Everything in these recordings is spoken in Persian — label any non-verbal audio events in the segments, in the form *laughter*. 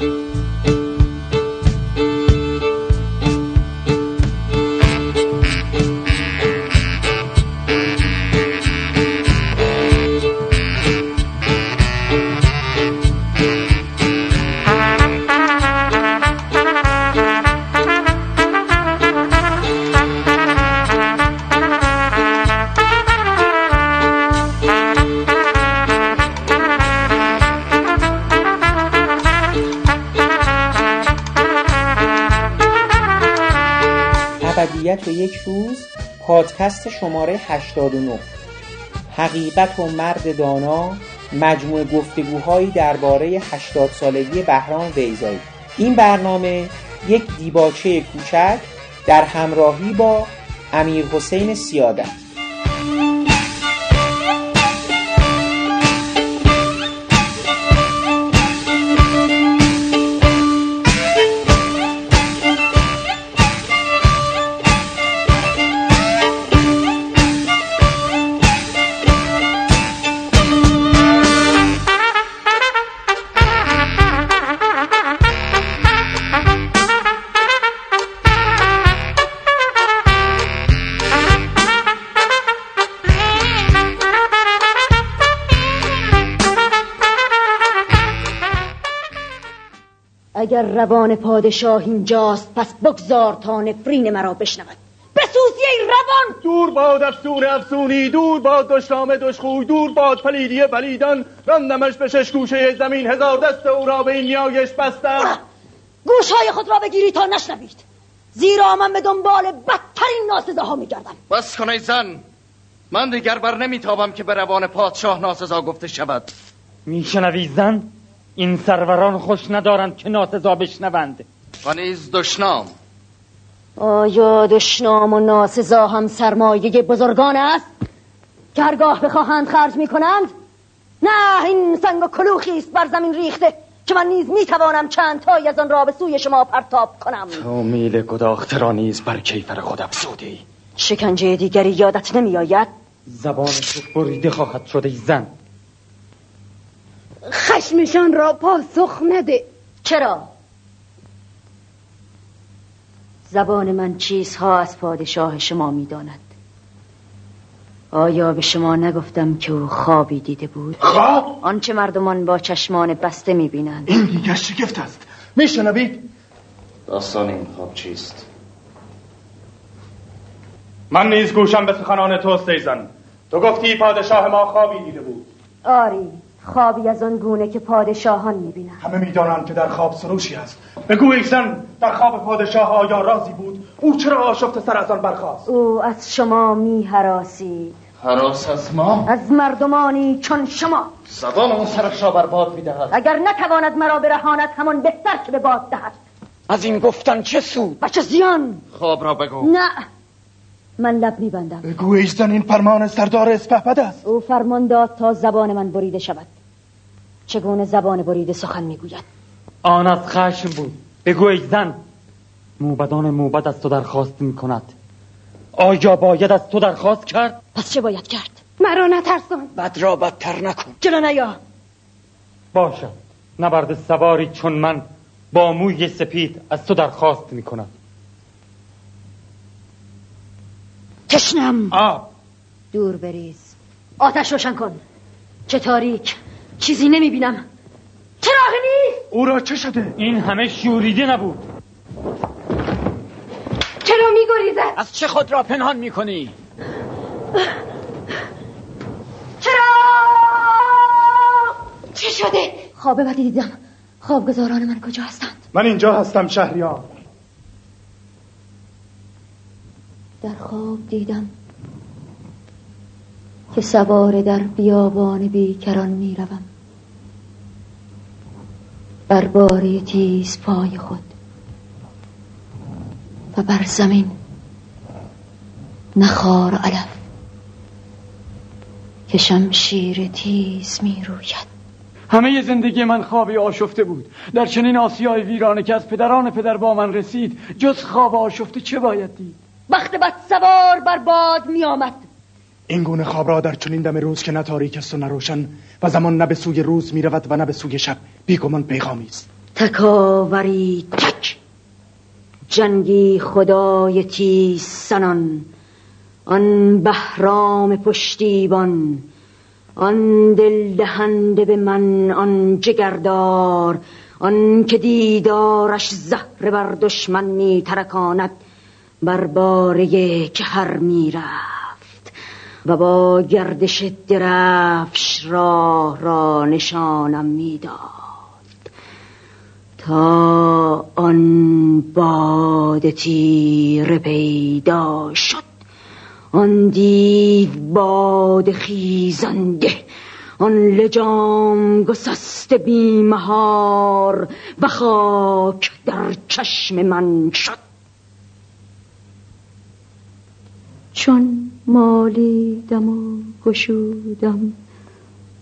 ابدیت و پادکست شماره 89 حقیقت و مرد دانا مجموع گفتگوهایی درباره 80 سالگی بهرام ویزایی. این برنامه یک دیباچه کوچک در همراهی با امیر حسین سیادت. اگر روان پادشاه اینجاست پس بگذار تا نفرین مرا بشنود. بسوزی ای روان! دور باد افسون افسونی دور باد دشنام دشخوی دور باد پلیدی پلیدان راندمش به شش گوشه زمین هزار دست او را به این نیایش بستم. گوشهای خود را بگیری تا نشنوید. زیرا من به دنبال بدترین ناسزاها میگردم. بس کن ای زن. من دیگر بر نمیتابم که به روان پادشاه ناسزا گفته شود. میشنوی زن؟ این سروران خوش ندارند که ناسزا بشنوند. و نیز دشنام. آیا دشنام و ناسزا هم سرمایه بزرگان است که هرگاه بخواهند خرج می‌کنند؟ نه این سنگ و کلوخی است بر زمین ریخته که من نیز می‌توانم چند تایی از آن را به سوی شما پرتاب کنم. تو میل گداخته را نیز بر کیفر خود افسودی شکنجه دیگری یادت نمیآید؟ زبان تو بریده خواهد شد ای زن. خشمشان را پاسخ نده. چرا؟ زبان من چیزها از پادشاه شما می‌داند. آیا به شما نگفتم که او خوابی دیده بود؟ خواب؟ آنچه مردمان با چشمان بسته می‌بینند. این دیگر شگفت است؟ میشنوید؟ داستان این خواب چیست؟ من نیز گوشم به سخنان توست ای زن تو گفتی پادشاه ما خوابی دیده بود. آری. خوابی از آن گونه که پادشاهان می‌بینند. همه می‌دانند که در خواب سروشی است. بگو ای زن در خواب پادشاه آیا رازی بود؟ او چرا آشفت سر از آن برخاست؟ او از شما میهراسید. حراس از ما؟ از مردمانی چون شما. زبان اون سرش را بر باد می‌دهد. اگر نتواند مرا برهاند همان بهتر که به باد دهد. از این گفتن چه سود و چه زیان؟ خواب را بگو. نه. من لب میبندم. بگو ای زن این فرمان سردار اسپهبد است. او فرمان داد تا زبان من بریده شود. چگونه زبان بریده سخن می‌گوید؟ آن از خشم بود. بگو ای زن موبدان موبد از تو درخواست می کند آیا باید از تو درخواست کرد؟ پس چه باید کرد؟ مرا نترسان. بد را بدتر نکن. جلو نیا. باشد. نبرد سواری چون من با موی سپید از تو درخواست می کند تشنم. آب دور بریز. آتش روشن کن. چه تاریک. چیزی نمی‌بینم. چراغی نیست؟ او را چه شده؟ این همه شوریده نبود. چرا میگریزد؟ از چه خود را پنهان می کنی؟ چرا؟ چه شده؟ خواب بدی دیدم. خوابگزاران من کجا هستند؟ من اینجا هستم شهریار. در خواب دیدم که سوار در بیابان بیکران می‌روم. بر باره تیز پای خود و بر زمین نخار علف که شمشیر تیز می روید. همه زندگی من خوابی آشفته بود. در چنین آسیای ویرانه که از پدران پدر با من رسید جز خواب آشفته چه باید دید؟ وقت بد سوار بر باد می آمد. این گونه خواب را در چنین دم روز که نه تاریک است و نه روشن و زمان نه به سوی روز می رود و نه به سوی شب بیگمان پیغامی است. تکاوری تک جنگی خدای تیز سنان آن بهرام پشتیبان. آن دل دهنده به من آن جگردار. آن که دیدارش زهر بر دشمن می ترکاند بر باره که هر می رفت و با گردش درفش راه را نشانم می‌داد. تا آن باد تیر پیدا شد آن دیو باد خیزنده آن لجام گسست بیمهار و خاک در چشم من شد. چون مالیدم و گشودم.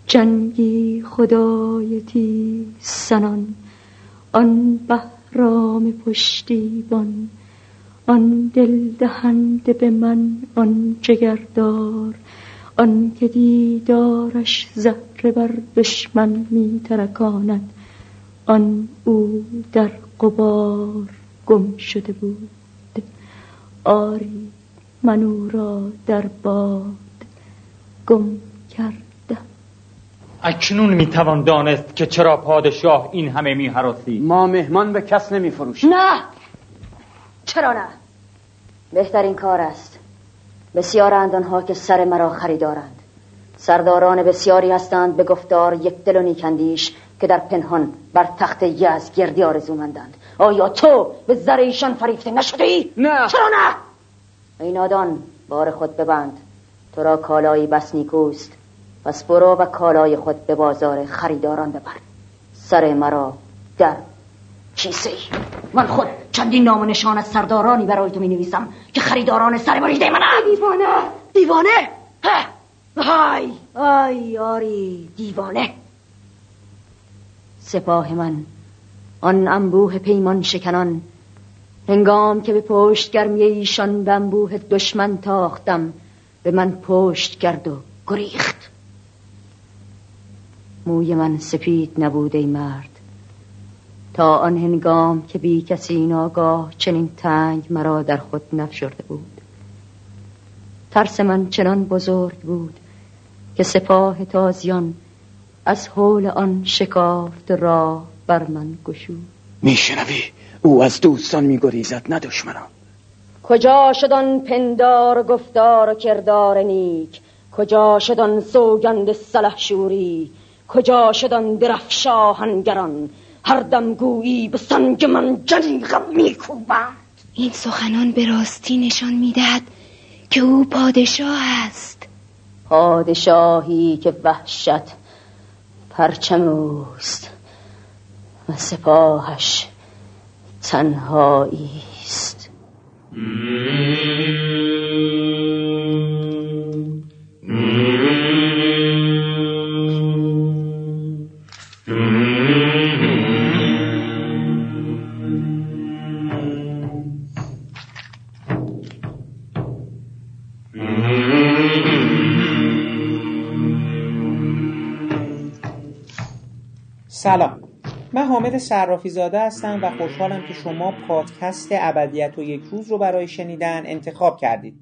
جنگی خدایتی سنان آن بهرام پشتیبان. آن دل دهنده به من آن جگردار. آن که دیدارش زهره بر دشمن می ترکاند آن او در قبار گم شده بود. آری من او را در باد گم کردم. اکنون می‌توان دانست که چرا پادشاه این همه میهراسی. ما مهمان به کس نمیفروشیم. نه! چرا نه؟ بهترین کار است. بسیارند آنها که سر مرا خریدارند سرداران بسیاری هستند به گفتار یک دل و نیکندیش که در پنهان بر تخت یز گردی آرزومندند. آیا تو به زر ایشان فریفته نشده ای؟ نه. چرا نه؟ ای نادان بار خود ببند. تو را کالایی بس نیکوست. پس برو و کالای خود به بازار خریداران ببر سر مرا در. کیسه ای من خود چندین نام و نشان از سردارانی برای تو می نویسم که خریداران سر بریده منم دیوانه! دیوانه؟ ها! آی آی آری دیوانه. سپاه من آن انبوه پیمان شکنان هنگام که به پشت گرمی ایشان به انبوه دشمن تاختم به من پشت کرد و گریخت. موی من سپید نبود ای مرد. تا آن هنگام که بی کسی ناگاه چنین تنگ مرا در خود نفشرده بود. ترس من چنان بزرگ بود که سپاه تازیان از حول آن شکافت راه بر من گشود. میشنوی؟ او از دوستان میگریزد نه دشمنان. کجا شد آن پندار و گفتار و کردار نیک؟ کجا شد آن سوگند سلحشوری کجا شد آن درفشاهنگران؟ هر دم گویی به سنگ من جلیقم میکوبند. این سخنان به راستی نشان می‌دهد که او پادشاه است. پادشاهی که وحشت پرچم اوست و سپاهش تنهایی است سلام. من حامد صرافی زاده هستم و خوشحالم که شما پادکست ابدیت و یک روز رو برای شنیدن انتخاب کردید.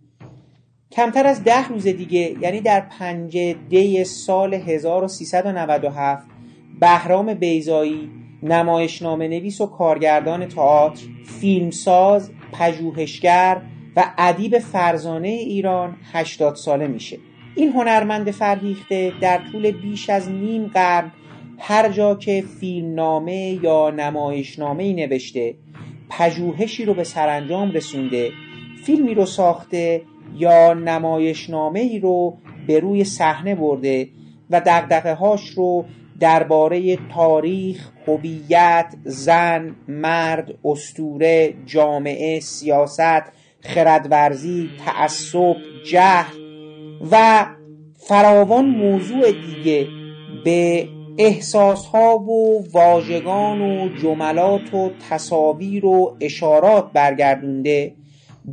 کمتر از ده روز دیگه یعنی در پنج دی سال 1397 بهرام بیزایی نمایشنامه نویس و کارگردان تئاتر فیلمساز پژوهشگر و ادیب فرزانه ایران 80 ساله میشه. این هنرمند فرهیخته در طول بیش از نیم قرن هر جا که فیلمنامه یا نمایشنامه ای نوشته پژوهشی رو به سرانجام رسونده فیلمی رو ساخته یا نمایشنامه ای رو به روی صحنه برده و دقدقه هاش رو درباره تاریخ، هویت، زن، مرد، استوره، جامعه، سیاست، خردورزی، تعصب، جهل و فراوان موضوع دیگه به احساس ها و واژگان و جملات و تصاویر و اشارات برگردونده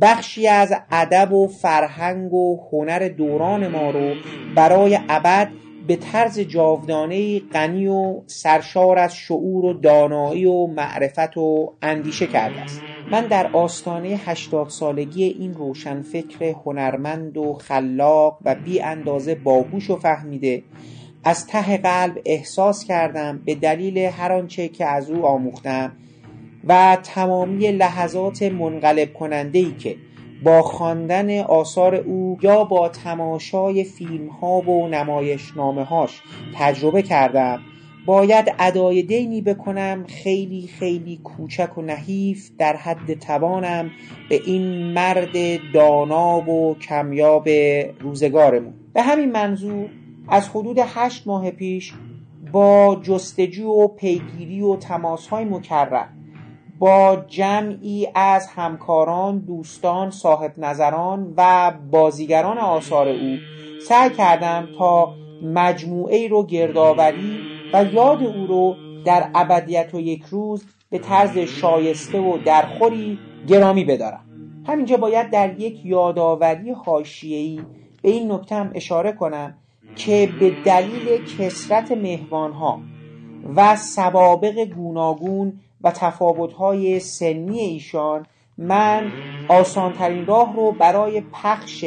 بخشی از ادب و فرهنگ و هنر دوران ما رو برای ابد به طرز جاودانه غنی و سرشار از شعور و دانایی و معرفت و اندیشه کرده است. من در آستانه هشتاد سالگی این روشنفکر هنرمند و خلاق و بی اندازه باهوش و فهمیده از ته قلب احساس کردم به دلیل هر آنچه که از او آموختم و تمامی لحظات منقلب کننده ای که با خواندن آثار او یا با تماشای فیلم ها و نمایشنامه هاش تجربه کردم باید ادای دینی بکنم خیلی خیلی کوچک و نحیف در حد توانم به این مرد دانا و کمیاب روزگارمون. به همین منظور از حدود هشت ماه پیش با جستجو و پیگیری و تماس های مکرر با جمعی از همکاران، دوستان، صاحب نظران و بازیگران آثار او سعی کردم تا مجموعه رو گردآوری و یاد او رو در ابدیت و یک روز به طرز شایسته و درخوری گرامی بدارم. همینجا باید در یک یادآوری حاشیه‌ای به این نکته هم اشاره کنم که به دلیل کسرت مهمانها و سوابق گوناگون و تفاوت‌های سنی ایشان من آسانترین راه رو برای پخش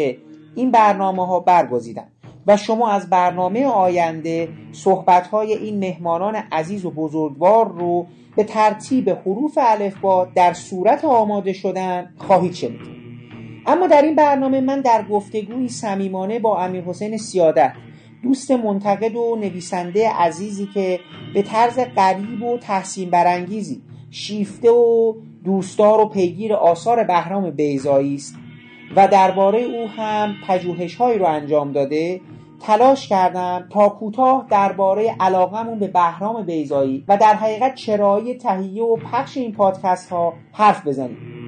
این برنامه ها برگزیدم و شما از برنامه آینده صحبت‌های این مهمانان عزیز و بزرگوار رو به ترتیب حروف الفبا در صورت آماده شدن خواهید شنید. اما در این برنامه من در گفتگوی صمیمانه با امیر حسین سیادت دوست منتقد و نویسنده عزیزی که به طرز غریب و تحسین برانگیزی شیفته و دوستدار و پیگیر آثار بهرام بیزایی است و درباره او هم پژوهش‌هایی رو انجام داده تلاش کردم تا کوتاه درباره علاقمون به بهرام بیزایی و در حقیقت چرایی تهیه و پخش این پادکست ها حرف بزنیم.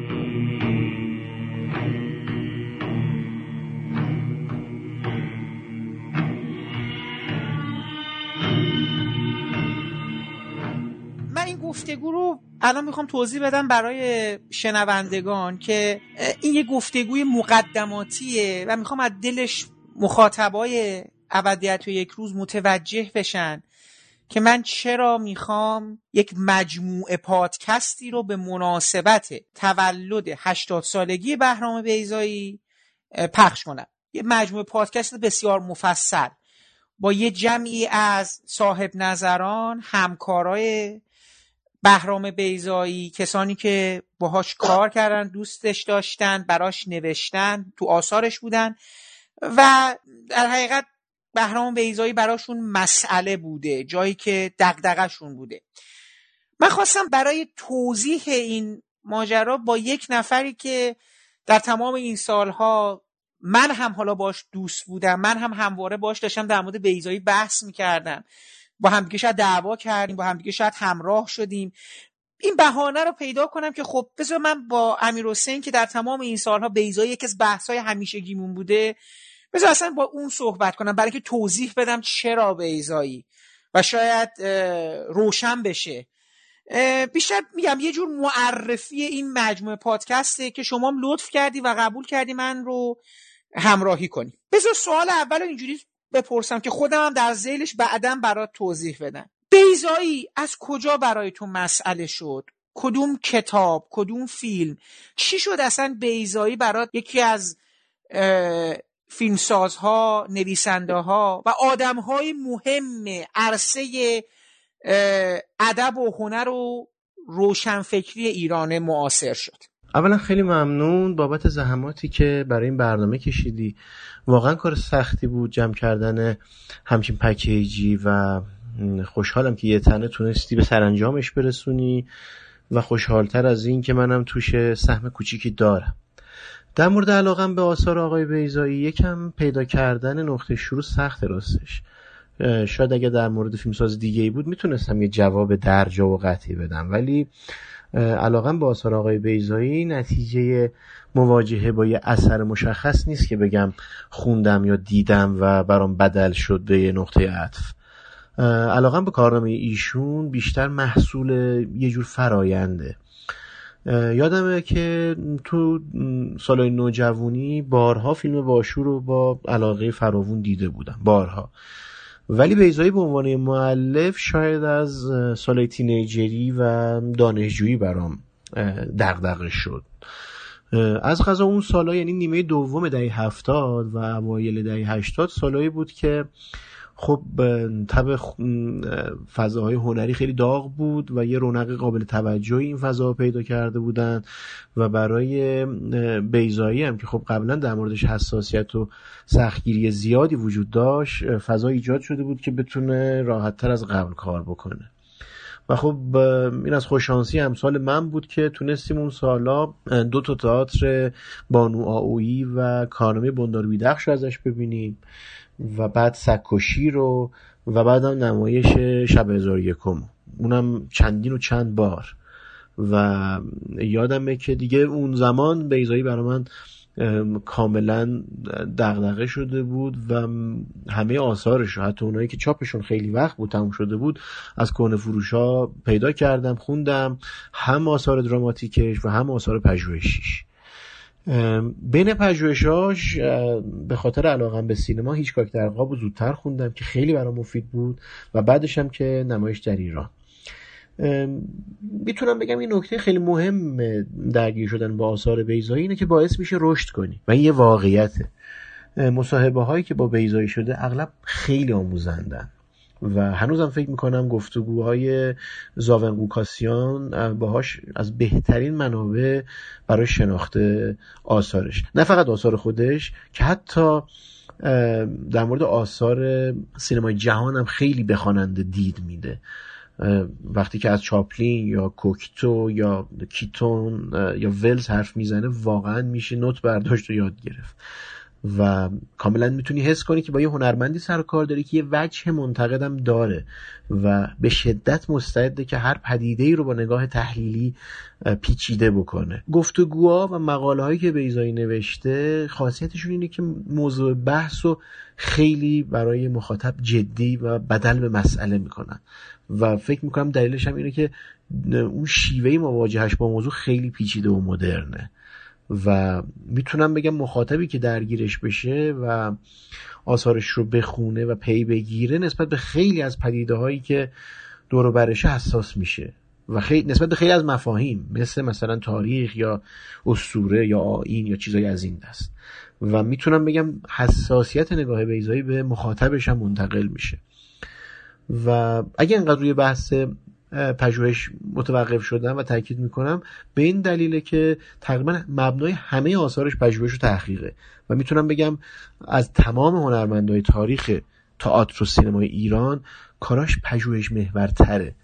این گفتگو رو الان می‌خوام توضیح بدم برای شنوندگان که این یه گفتگوی مقدماتیه و می‌خوام از دلش مخاطبای ابدیت و یک روز متوجه بشن که من چرا می‌خوام یک مجموعه پادکستی رو به مناسبت تولد 80 سالگی بهرام بیزایی پخش کنم. یه مجموعه پادکست بسیار مفصل. با یه جمعی از صاحب نظران همکارای بهرام بیزایی کسانی که باهاش کار کردن دوستش داشتن براش نوشتن تو آثارش بودن و در حقیقت بهرام بیزایی براشون مسئله بوده جایی که دقدقشون بوده. من خواستم برای توضیح این ماجرا با یک نفری که در تمام این سالها من هم حالا باش دوست بودم من هم همواره باش داشتم در مورد بیزایی بحث می‌کردم. با همدیگه شاید دعوا کردیم با همدیگه شاید همراه شدیم. این بهانه رو پیدا کنم که خب بذار من با امیر حسین که در تمام این سالها بیزایی یکی از بحث‌های همیشگیمون بوده بذار اصلا با اون صحبت کنم. برای که توضیح بدم چرا بیزایی و شاید روشن بشه. بیشتر میگم یه جور معرفی این مجموعه پادکسته که شما هم لطف کردی و قبول کردی من رو همراهی کنی. بذار سوال اول اینجوری بپرسم که خودم هم در زیلش بعدا برات توضیح بدم. بیزایی از کجا برای تو مسئله شد؟ کدوم کتاب؟ کدوم فیلم؟ چی شد اصلا بیزایی برات یکی از فیلمسازها نویسنده ها و آدم های مهم عرصه ادب و هنر و روشنفکری ایران معاصر شد؟ اولا خیلی ممنون بابت زحماتی که برای این برنامه کشیدی. واقعا کار سختی بود جمع کردن همچین پکیجی و خوشحالم که یه تنه تونستی به سرانجامش برسونی و خوشحالتر از این که منم توش سهم کوچیکی دارم. در مورد علاقم به آثار آقای بیزایی یکم پیدا کردن نقطه شروع سخت راستش. شاید اگر در مورد فیلمساز دیگه ای بود می‌تونستم یه جواب درجا و قطعی بدم. ولی علاقم به آثار آقای بیزایی نتیجه مواجهه با یه اثر مشخص نیست که بگم خوندم یا دیدم و برام بدل شد به یه نقطه عطف. علاقم به کارنامه ایشون بیشتر محصول یه جور فراینده یادمه که تو سالهای نوجوانی بارها فیلم باشور رو با علاقه فراوون دیده بودم. بارها. ولی بیزایی به عنوان معلف شاید از سال تینیجری و دانشجویی برام دغدغه شد. از غذا اون سالا یعنی نیمه دوم دهه هفتاد و اوایل دهه هشتاد سالایی بود که خب تب فضاهای هنری خیلی داغ بود و یه رونق قابل توجهی این فضا پیدا کرده بودن و برای بیزایی هم که خب قبلا در موردش حساسیت و سختگیری زیادی وجود داشت فضا ایجاد شده بود که بتونه راحت تر از قبل کار بکنه. و خب این از خوششانسی امسال من بود که تونستیم اون سالا دو تا تئاتر بانو آویی و کارنامه بندار بیدخش رو ازش ببینیم. و بعد سکوشی رو و بعد هم نمایش شب هزار یکم. اونم چندین و چند بار. و یادمه که دیگه اون زمان بیزایی برای من کاملا دغدغه شده بود و همه آثارش حتی اونایی که چاپشون خیلی وقت بود تموم شده بود از کهنه فروش ها پیدا کردم خوندم. هم آثار دراماتیکش و هم آثار پژوهشیش. بین پژوهشاش به خاطر علاقم به سینما هیچکاک در قاب زودتر خوندم که خیلی برام مفید بود و بعدش هم که نمایش در ایران. می‌تونم بگم این نکته خیلی مهم درگیر شدن با آثار بیزایی اینه که باعث میشه رشد کنی و این یه واقعیته. مصاحبه هایی که با بیزایی شده اغلب خیلی آموزندن. و هنوزم فکر می‌کنم گفتگوهای زاون قوکاسیان باهاش از بهترین منابع برای شناخته آثارش. نه فقط آثار خودش که حتی در مورد آثار سینمای جهان هم خیلی به خواننده دید میده. وقتی که از چاپلین یا کوکتو یا کیتون یا ولز حرف می‌زنه واقعا میشه نوت برداشت و یاد گرفت. و کاملا می‌تونی حس کنی که با یه هنرمندی سر کار داری که یه وجه منتقدم داره و به شدت مستعده که هر پدیده ای رو با نگاه تحلیلی پیچیده بکنه. گفتگوها و مقاله هایی که بیزایی نوشته خاصیتشون اینه که موضوع بحث رو خیلی برای مخاطب جدی و بدل به مسئله می‌کنن. و فکر می‌کنم دلیلش هم اینه که اون شیوه مواجهش با موضوع خیلی پیچیده و مدرنه. و می‌تونم بگم مخاطبی که درگیرش بشه و آثارش رو بخونه و پی بگیره نسبت به خیلی از پدیده هایی که دور برشه حساس میشه و خیلی نسبت به خیلی از مفاهیم مثل مثلا تاریخ یا اسطوره یا آین یا چیزایی از این دست. و می‌تونم بگم حساسیت نگاه بیزایی به مخاطبش هم منتقل میشه. و اگه انقدر روی بحث پژوهش متوقف شدن و تاکید می‌کنم. به این دلیله که تقریبا مبنای همه آثارش پژوهش و تحقیقه. و می‌تونم بگم از تمام هنرمندای تاریخ تئاتر و سینمای ایران کاراش پژوهش محورتره.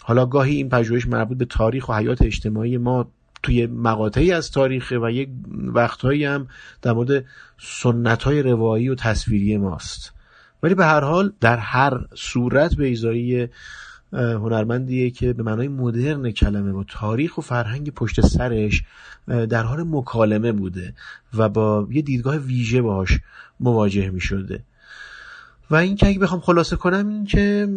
حالا گاهی این پژوهش مربوط به تاریخ و حیات اجتماعی ما توی مقاطعی از تاریخ و یک وقتهایی هم در مورد سنت های روایی و تصویری ماست. ولی به هر حال در هر صورت بیزایی هنرمندیه که به معنای مدرن کلمه با تاریخ و فرهنگ پشت سرش در حال مکالمه بوده و با یه دیدگاه ویژه باهاش مواجه می شده و این که اگه بخوام خلاصه کنم این که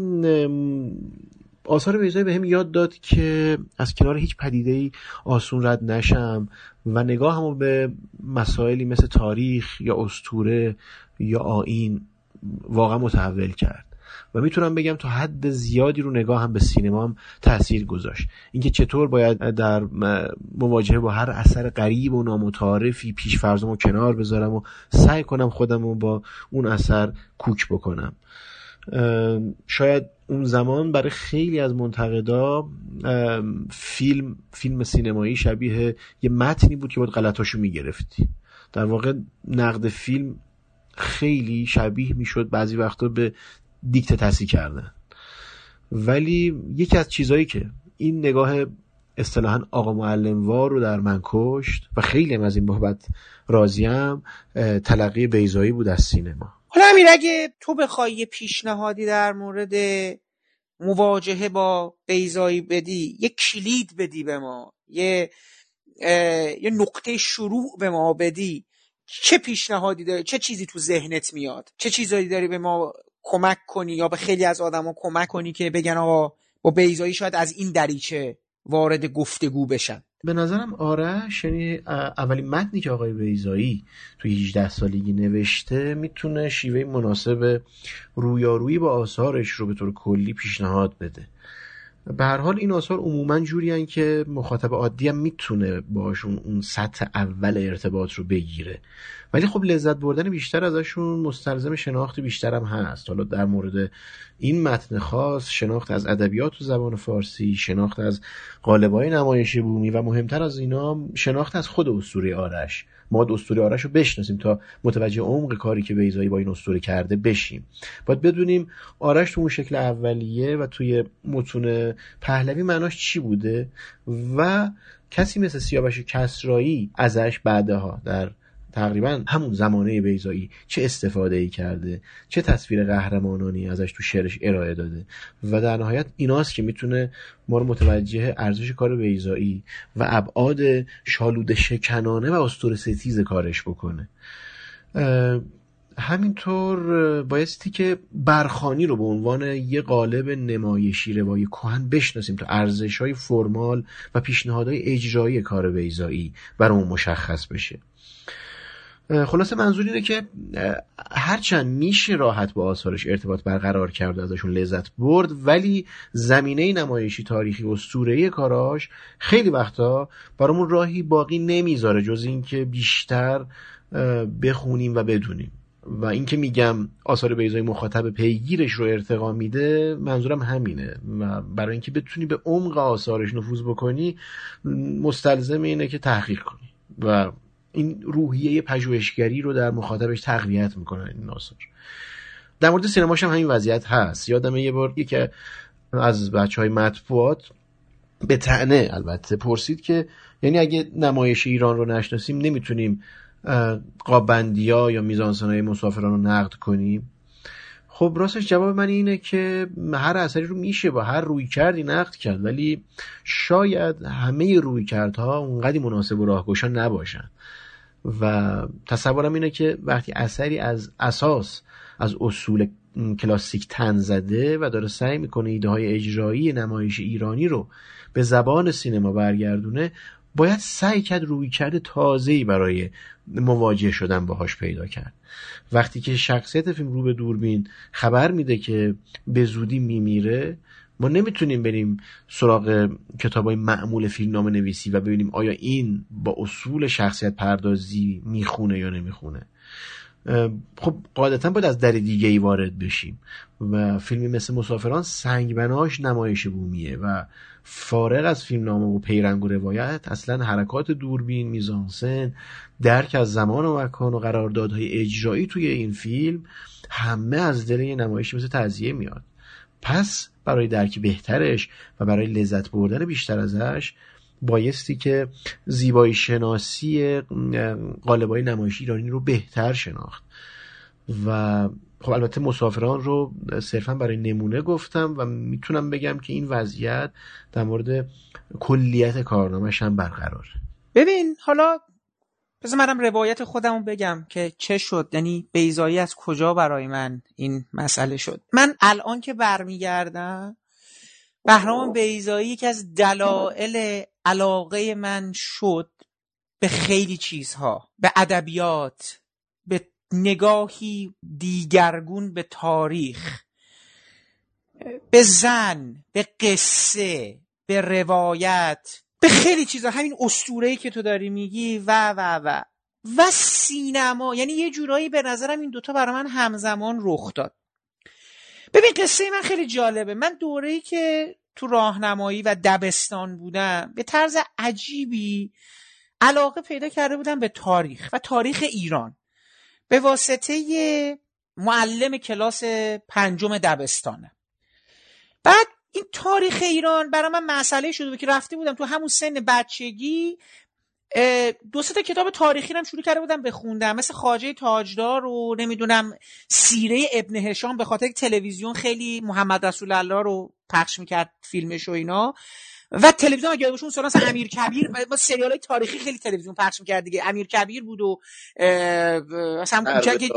آثار بیزایی به هم یاد داد که از کنار هیچ پدیده ای آسون رد نشم و نگاه همو به مسائلی مثل تاریخ یا استوره یا آین واقعا متحول کرد. و می‌تونم بگم تا حد زیادی رو نگاه هم به سینما هم تاثیر گذاشت. اینکه چطور باید در مواجهه با هر اثر غریب و نامتعارفی پیش فرضمو کنار بذارم و سعی کنم خودم رو با اون اثر کوک بکنم. شاید اون زمان برای خیلی از منتقدا فیلم فیلم سینمایی شبیه یه متنی بود که باید غلطاشو می‌گرفتی. در واقع نقد فیلم خیلی شبیه می‌شد بعضی وقتا به دیکته تسی کردن. ولی یکی از چیزهایی که این نگاه اصطلاحا آقا معلموار رو در من کشت و خیلی از این بابت راضیم تلقی بیزایی بود از سینما. حالا امیر اگه تو بخوای یه پیشنهادی در مورد مواجهه با بیزایی بدی یه کلید بدی به ما یه یه نقطه شروع به ما بدی چه پیشنهادی داری؟ چه چیزی تو ذهنت میاد؟ چه چیزایی داری به ما کمک کنی یا به خیلی از آدما کمک کنی که بگن آقا با بیزایی شاید از این دریچه وارد گفتگو بشن؟ به نظرم آرش یعنی اولین متنی که آقای بیزایی توی 18 سالگی نوشته می‌تونه شیوه مناسب رویارویی با آثارش رو به طور کلی پیشنهاد بده. به هر حال این آثار عموما جوری که مخاطب عادی هم می‌تونه باشون اون سطح اول ارتباط رو بگیره. ولی خب لذت بردن بیشتر ازشون مستلزم شناخت بیشتر هم هست. حالا در مورد این متن خاص شناخت از ادبیات و زبان فارسی شناخت از قالبای نمایش بومی و مهمتر از اینا شناخت از خود اسطوره آرش. ما اسطوره آرش رو بشناسیم تا متوجه عمق کاری که بیزایی با این اسطوره کرده بشیم. باید بدونیم آرش تو اون شکل اولیه و توی متون پهلوی معناش چی بوده و کسی مثل سیاوش کسرایی ازش بعدها در تقریبا همون زمانه بیزایی چه استفاده ای کرده چه تصویر قهرمانانی ازش تو شعرش ارائه داده و در نهایت ایناست که می‌تونه ما رو متوجه ارزش کار بیزایی و ابعاد شالود شکنانه و استور ستیز کارش بکنه. همینطور بایستی که برخانی رو به عنوان یه قالب نمایشی روای کهن بشناسیم تا ارزش های فرمال و پیشنهادهای اجرایی کار بیزایی برامون مشخص بشه. خلاصه منظور اینه که هرچند میشه راحت با آثارش ارتباط برقرار کرد ازشون لذت برد ولی زمینه نمایشی تاریخی و سوره کاراش خیلی وقتا برامون راهی باقی نمی‌ذاره جز اینکه بیشتر بخونیم و بدونیم. و اینکه میگم آثار بیزای مخاطب پیگیرش رو ارتقا میده منظورم همینه. و برای اینکه بتونی به عمق آثارش نفوذ بکنی مستلزم اینه که تحقیق کنی. و این روحیه پژوهشگری رو در مخاطبش تقویت می‌کنن این ناصر. در مورد سینماش هم همین وضعیت هست. یادم یه بار که از بچه های مطبوعات به تعنه البته پرسید که یعنی اگه نمایش ایران رو نشناسیم نمی‌تونیم قابندی ها یا میزانسنای مسافران رو نقد کنیم؟ خب راستش جواب من اینه که هر اثری رو میشه با هر روی کردی نقد کرد ولی شاید همه روی کردها اونقدی مناسب و راهگشا نباشن. و تصورم اینه که وقتی اثری از اساس از اصول کلاسیک تن زده و داره سعی می‌کنه ایده های اجرایی نمایش ایرانی رو به زبان سینما برگردونه باید سعی کرد روی کرده تازه‌ای برای مواجه شدن باهاش پیدا کرد. وقتی که شخصیت فیلم رو به دوربین خبر میده که به زودی میمیره ما نمی‌تونیم بریم سراغ کتاب های معمول فیلم نویسی و ببینیم آیا این با اصول شخصیت پردازی می‌خونه یا نمی‌خونه. خب قاعدتا باید از در دیگه ای وارد بشیم. و فیلمی مثل مسافران سنگ بناش نمایش بومیه و فارغ از فیلم نامه و پیرنگ و روایت اصلا حرکات دوربین میزانسن درک از زمان و مکان و قراردادهای اجرایی توی این فیلم همه از دل یه نمایشی مثل تزیه میاد. پس برای درک بهترش و برای لذت بردن بیشتر ازش بایستی که زیبایی شناسی قالبای نمایشی ایرانی رو بهتر شناخت. و خب البته مسافران رو صرفا برای نمونه گفتم و می‌تونم بگم که این وضعیت در مورد کلیت کارنامهش هم برقراره. ببین حالا پس منم روایت خودمو بگم که چه شد یعنی بیزایی از کجا برای من این مسئله شد. من الان که برمیگردم بهرام بیزایی یکی از دلایل علاقه من شد به خیلی چیزها به ادبیات به نگاهی دیگرگون به تاریخ به زن به قصه به روایت به خیلی چیزا همین اسطوره‌ای که تو داری میگی و و و. و سینما. یعنی یه جورایی به نظرم این دوتا برای من همزمان رخ داد. ببین قصه من خیلی جالبه. من دوره‌ای که تو راهنمایی و دبستان بودم به طرز عجیبی علاقه پیدا کرده بودم به تاریخ و تاریخ ایران. به واسطه معلم کلاس پنجم دبستانه. بعد این تاریخ ایران برای من مسئله شده بود که رفته بودم تو همون سن بچگی دو تا کتاب تاریخی هم شروع کرده بودم بخوندم. مثل خاجه تاجدار و نمی‌دونم سیره ابن هشام به خاطر تلویزیون خیلی محمد رسول الله رو پخش می‌کرد فیلمش و اینا. و تلویزیون اگه باشون سال امیر کبیر با سریال های تاریخی خیلی تلویزیون پخش می‌کرد دیگه. امیر کبیر بود و اصلا کوچک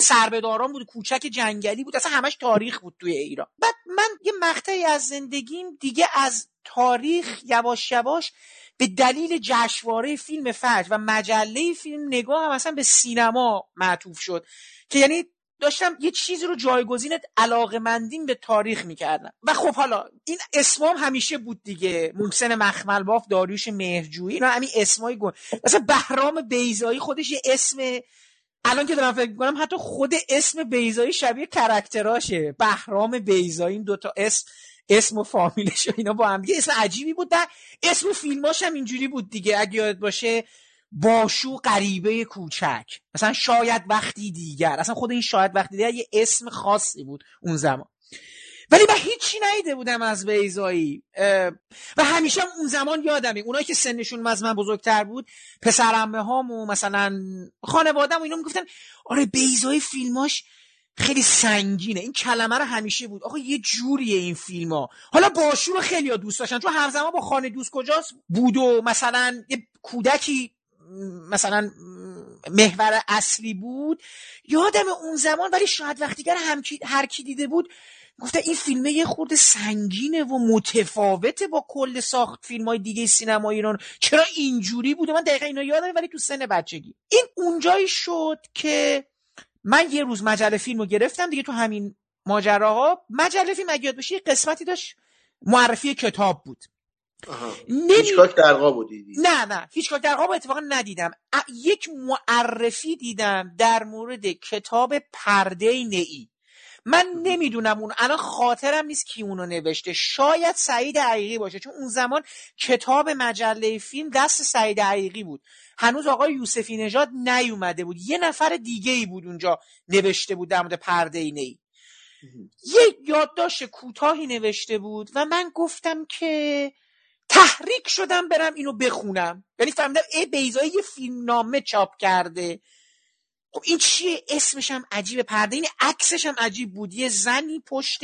سربداران بود. کوچک جنگلی بود. اصلا همش تاریخ بود توی ایران. بعد من یه مقطعی از زندگیم دیگه از تاریخ یواش یواش به دلیل جشنواره فیلم فجر و مجله فیلم نگاه هم اصلا به سینما معطوف شد. که یعنی داشتم یه چیزی رو جایگزین علاقمندین به تاریخ می‌کردم. و خب حالا این اسمام همیشه بود دیگه. محسن مخمل باف داریوش مهرجویی اینا همین اسمای گون مثلا بهرام بیزایی خودش یه اسم الان که دارم فکر می‌کنم حتی خود اسم بیزایی شبیه کرکتراشه. بهرام بیزایی این دوتا اسم اسم و فامیلش و اینا با هم دیگه. اسم عجیبی بود در اسم فیلماش هم اینجوری بود دیگه. اگه یاد باشه باشو غریبه کوچک. مثلا شاید وقتی دیگر. اصلا خود این شاید وقتی دیگر یه اسم خاصی بود اون زمان. ولی من هیچی نیده بودم از بیزایی و همیشه هم اون زمان یادمه. اونایی که سنشون از من بزرگتر بود پسرمه هام و مثلا خانوادم و اینا می‌گفتن آره بیزایی فیلماش خیلی سنگینه. این کلمه رو همیشه بود. آقا یه جوریه این فیلم ها حالا باشو رو خیلی دوست داشتن. چون همزمان با خانه دوست کجاست؟ بود و مثلا یه کودکی مثلا محور اصلی بود یادم اون زمان ولی شاید وقتیگر هم هر کی دیده بود گفته این فیلم یه خورده سنگینه و متفاوته با کل ساخت فیلم های دیگه سینما ایران. چرا اینجوری بوده من دقیقا اینا یادم ولی تو سن بچگی. این اونجایی شد که من یه روز مجله فیلم رو گرفتم دیگه تو همین ماجراها. مجله فیلم اگه یاد بشه قسمتی داشت معرفی کتاب بود. هیچکاک درقا بودی نه نه. هیچکاک درقا اتفاقا ندیدم. یک معرفی دیدم در مورد کتاب پرده نئی. من نمی‌دونم اون الان خاطرم نیست کی اونو نوشته. شاید سعید عقیقی باشه چون اون زمان کتاب مجله فیلم دست سعید عقیقی بود. هنوز آقای یوسفی نژاد نیومده بود. یه نفر دیگه ای بود اونجا نوشته بود در مورد پرده ای یه یادداشت کوتاهی نوشته بود و من گفتم که تحریک شدم برم اینو بخونم. یعنی فهمیدم ای بیزایی یه فیلم نامه چاپ کرده. خب این چیه؟ اسمش هم عجیبه. پرده این عکسش هم عجیب بود. یه زنی پشت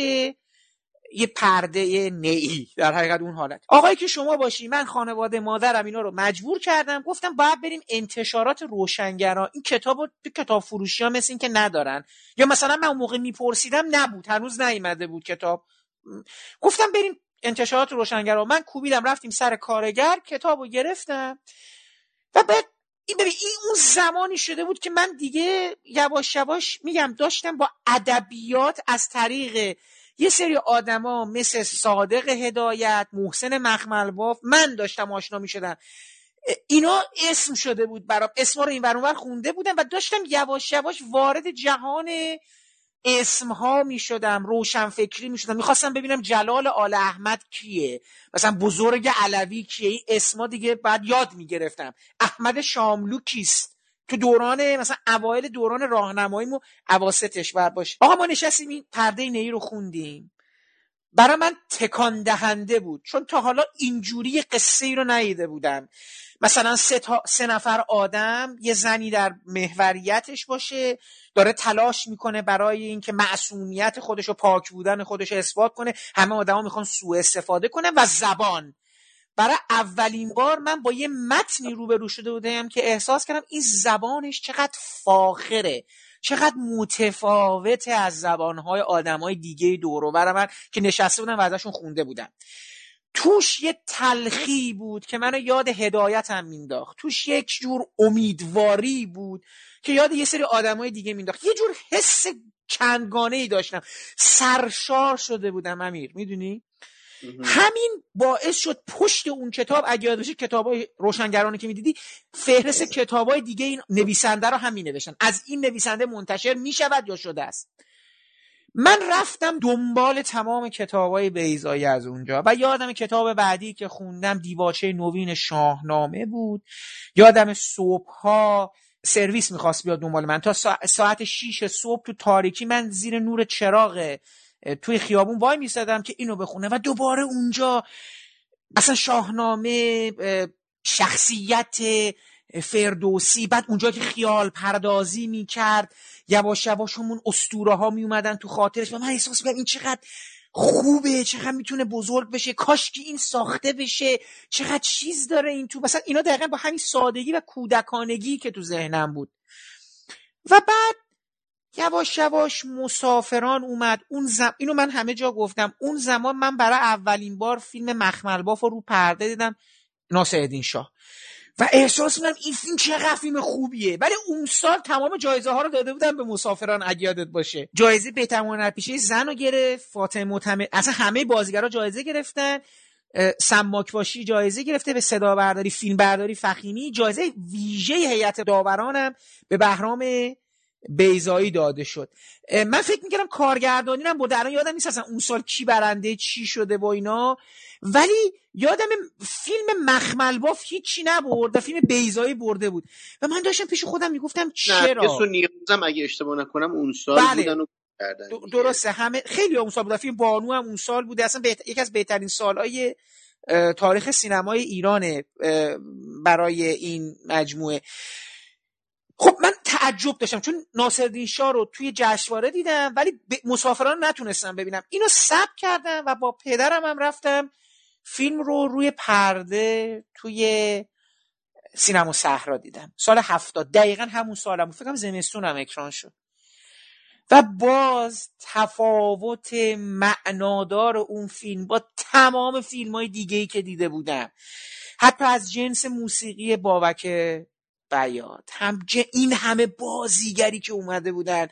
یه پرده نئی در حقیقت اون حالت. آقایی که شما باشی من خانواده مادرم اینا رو مجبور کردم. گفتم باید بریم انتشارات روشنگرا. این کتاب رو کتاب فروشی ها مثل این که ندارن. یا مثلا من اون موقع میپرسیدم نبود. هنوز نیومده بود کتاب. گفتم بریم انتشارات روشنگرا من کوبیدم رفتیم سر کارگر کتاب رو گرفتم. و بعد این ببین این اون زمانی شده بود که من دیگه یواش یواش میگم داشتم با ادبیات از طریق یه سری آدما مثل صادق هدایت محسن مخملباف من داشتم آشنا می‌شدم. اینا اسم شده بود برام. اسما رو این ور خونده بودم و داشتم یواش یواش وارد جهان اسم ها می شدم روشن فکری می شدم می‌خواستم ببینم جلال آل احمد کیه. مثلا بزرگ علوی کیه. این اسما دیگه بعد یاد می گرفتم احمد شاملو کیست؟ تو دوران مثلا اوایل دوران راهنماییمو اواسطش بر باشه آقا ما نشستیم این پرده نهی رو خوندیم. برای من تکان دهنده بود. چون تا حالا اینجوری قصه ای رو ندیده بودم. مثلا سه, سه نفر آدم یه زنی در محوریتش باشه داره تلاش می‌کنه برای اینکه معصومیت خودش و پاک بودن خودش رو اثبات کنه. همه آدما می‌خوان سوء استفاده کنن و زبان. برای اولین بار من با یه متنی روبرو شده بودم که احساس کردم این زبانش چقدر فاخره چقدر متفاوته از زبانهای آدمهای دیگه دور من که نشسته بودم و ازشون خونده بودم توش یه تلخی بود که منو یاد هدایتم مینداخت. توش یک جور امیدواری بود که یاد یه سری آدمای دیگه مینداخت. یه جور حس چندگانه ای داشتم. سرشار شده بودم امیر. می‌دونی؟ همین باعث شد پشت اون کتاب اگه یاد باشه کتابای روشنگرانی که می‌دیدی فهرست کتابای دیگه این نویسنده رو هم می نوشتن از این نویسنده منتشر می شود یا شده است. من رفتم دنبال تمام کتابای بیزایی از اونجا و یادم کتاب بعدی که خوندم دیواچه نوین شاهنامه بود. یادم صبحها سرویس می‌خواست بیاد دنبال من. تا ساعت 6 صبح تو تاریکی من زیر نور چراغ توی خیابون وای میستدم که اینو بخونه و دوباره اونجا اصلا شاهنامه شخصیت فردوسی. بعد اونجا که خیال پردازی می‌کرد یواش یواش همون اسطوره ها میومدن تو خاطرش و من احساس می‌کنم این چقدر خوبه چقدر می‌تونه بزرگ بشه. کاش که این ساخته بشه. چقدر چیز داره این تو. مثلا اینا دقیقا با همین سادگی و کودکانگی که تو ذهنم بود. و بعد یواش یواش مسافران اومد. اون زم... اینو من همه جا گفتم. اون زمان من برای اولین بار فیلم مخمل باف رو پرده دیدم. ناصرالدین شاه. و احساس می‌کنم این فیلم چقدر فیلم خوبیه. ولی اون سال تمام جایزه ها رو داده بودن به مسافران اگه یادت باشه. جایزه بهترین هنرپیشه زن رو گرفت فاطمه معتمد اصلا همه بازیگرا جایزه گرفتن. سماک باشی جایزه گرفته به صدا برداری فیلم برداری فخیمی. جایزه ویژه هیئت داورانم به بهرام بیزایی داده شد. من فکر می‌کردم کارگردانی هم بود الان یادم نیست اصلا اون سال کی برنده چی شده با اینا. ولی یادم فیلم مخمل باف هیچی نبرد و فیلم بیزایی برده بود. و من داشتم پیش خودم می‌گفتم چرا؟ نیازم اگه اشتباه نکنم اون سال بله. بودن و درسته. همه خیلی اون سال بود. فیلم بانو هم اون سال بوده اصلا بهت... یکی از بهترین سالهای تاریخ سینمای ایرانه برای این مجموعه. خب من تعجب داشتم چون ناصرالدین شاه رو توی جشنواره دیدم ولی مسافران نتونستم ببینم. اینو ثبت کردم و با پدرم هم رفتم فیلم رو روی پرده توی سینما صحرا دیدم. سال هفتاد. دقیقا همون سالم بود. فکرم زمستونم اکران شد. و باز تفاوت معنادار اون فیلم با تمام فیلم های دیگه ای که دیده بودم. حتی از جنس موسیقی بابک بیاد هم این همه بازیگری که اومده بودن.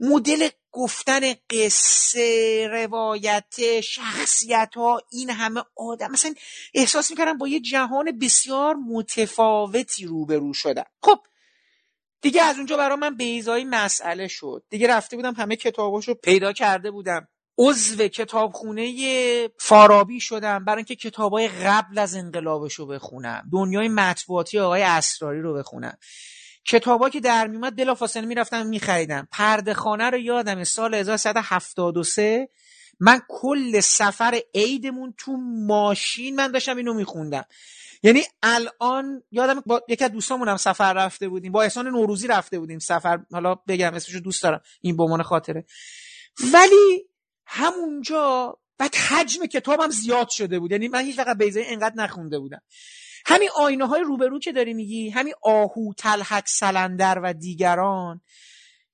مدل گفتن قصه روایت شخصیت ها این همه آدم. مثلا احساس می‌کردم با یه جهان بسیار متفاوتی روبرو شدم. خب دیگه از اونجا برای من بیزایی مسئله شد. دیگه رفته بودم همه کتاباشو پیدا کرده بودم. عضو کتابخونه فارابی شدم برای اینکه کتابای قبل از انقلابش رو بخونم. دنیای مطبوعاتی آقای اسراری رو بخونم. کتابا که در میومد بلافاصله می‌رفتم میخریدم. پرده خانه رو یادم سال 1373 من کل سفر عیدمون تو ماشین من داشتم اینو میخوندم. یعنی الان یادم با یکی از دوستامونم سفر رفته بودیم. با احسان نوروزی رفته بودیم سفر. حالا بگم اسمشو دوست دارم. این به عنوان خاطره. ولی همونجا بعد حجم کتابم زیاد شده بود. یعنی من هیچ وقت بیزه اینقدر نخونده بودم. همین آینه های روبرو که داری میگی همین آهو تلحک سلندر و دیگران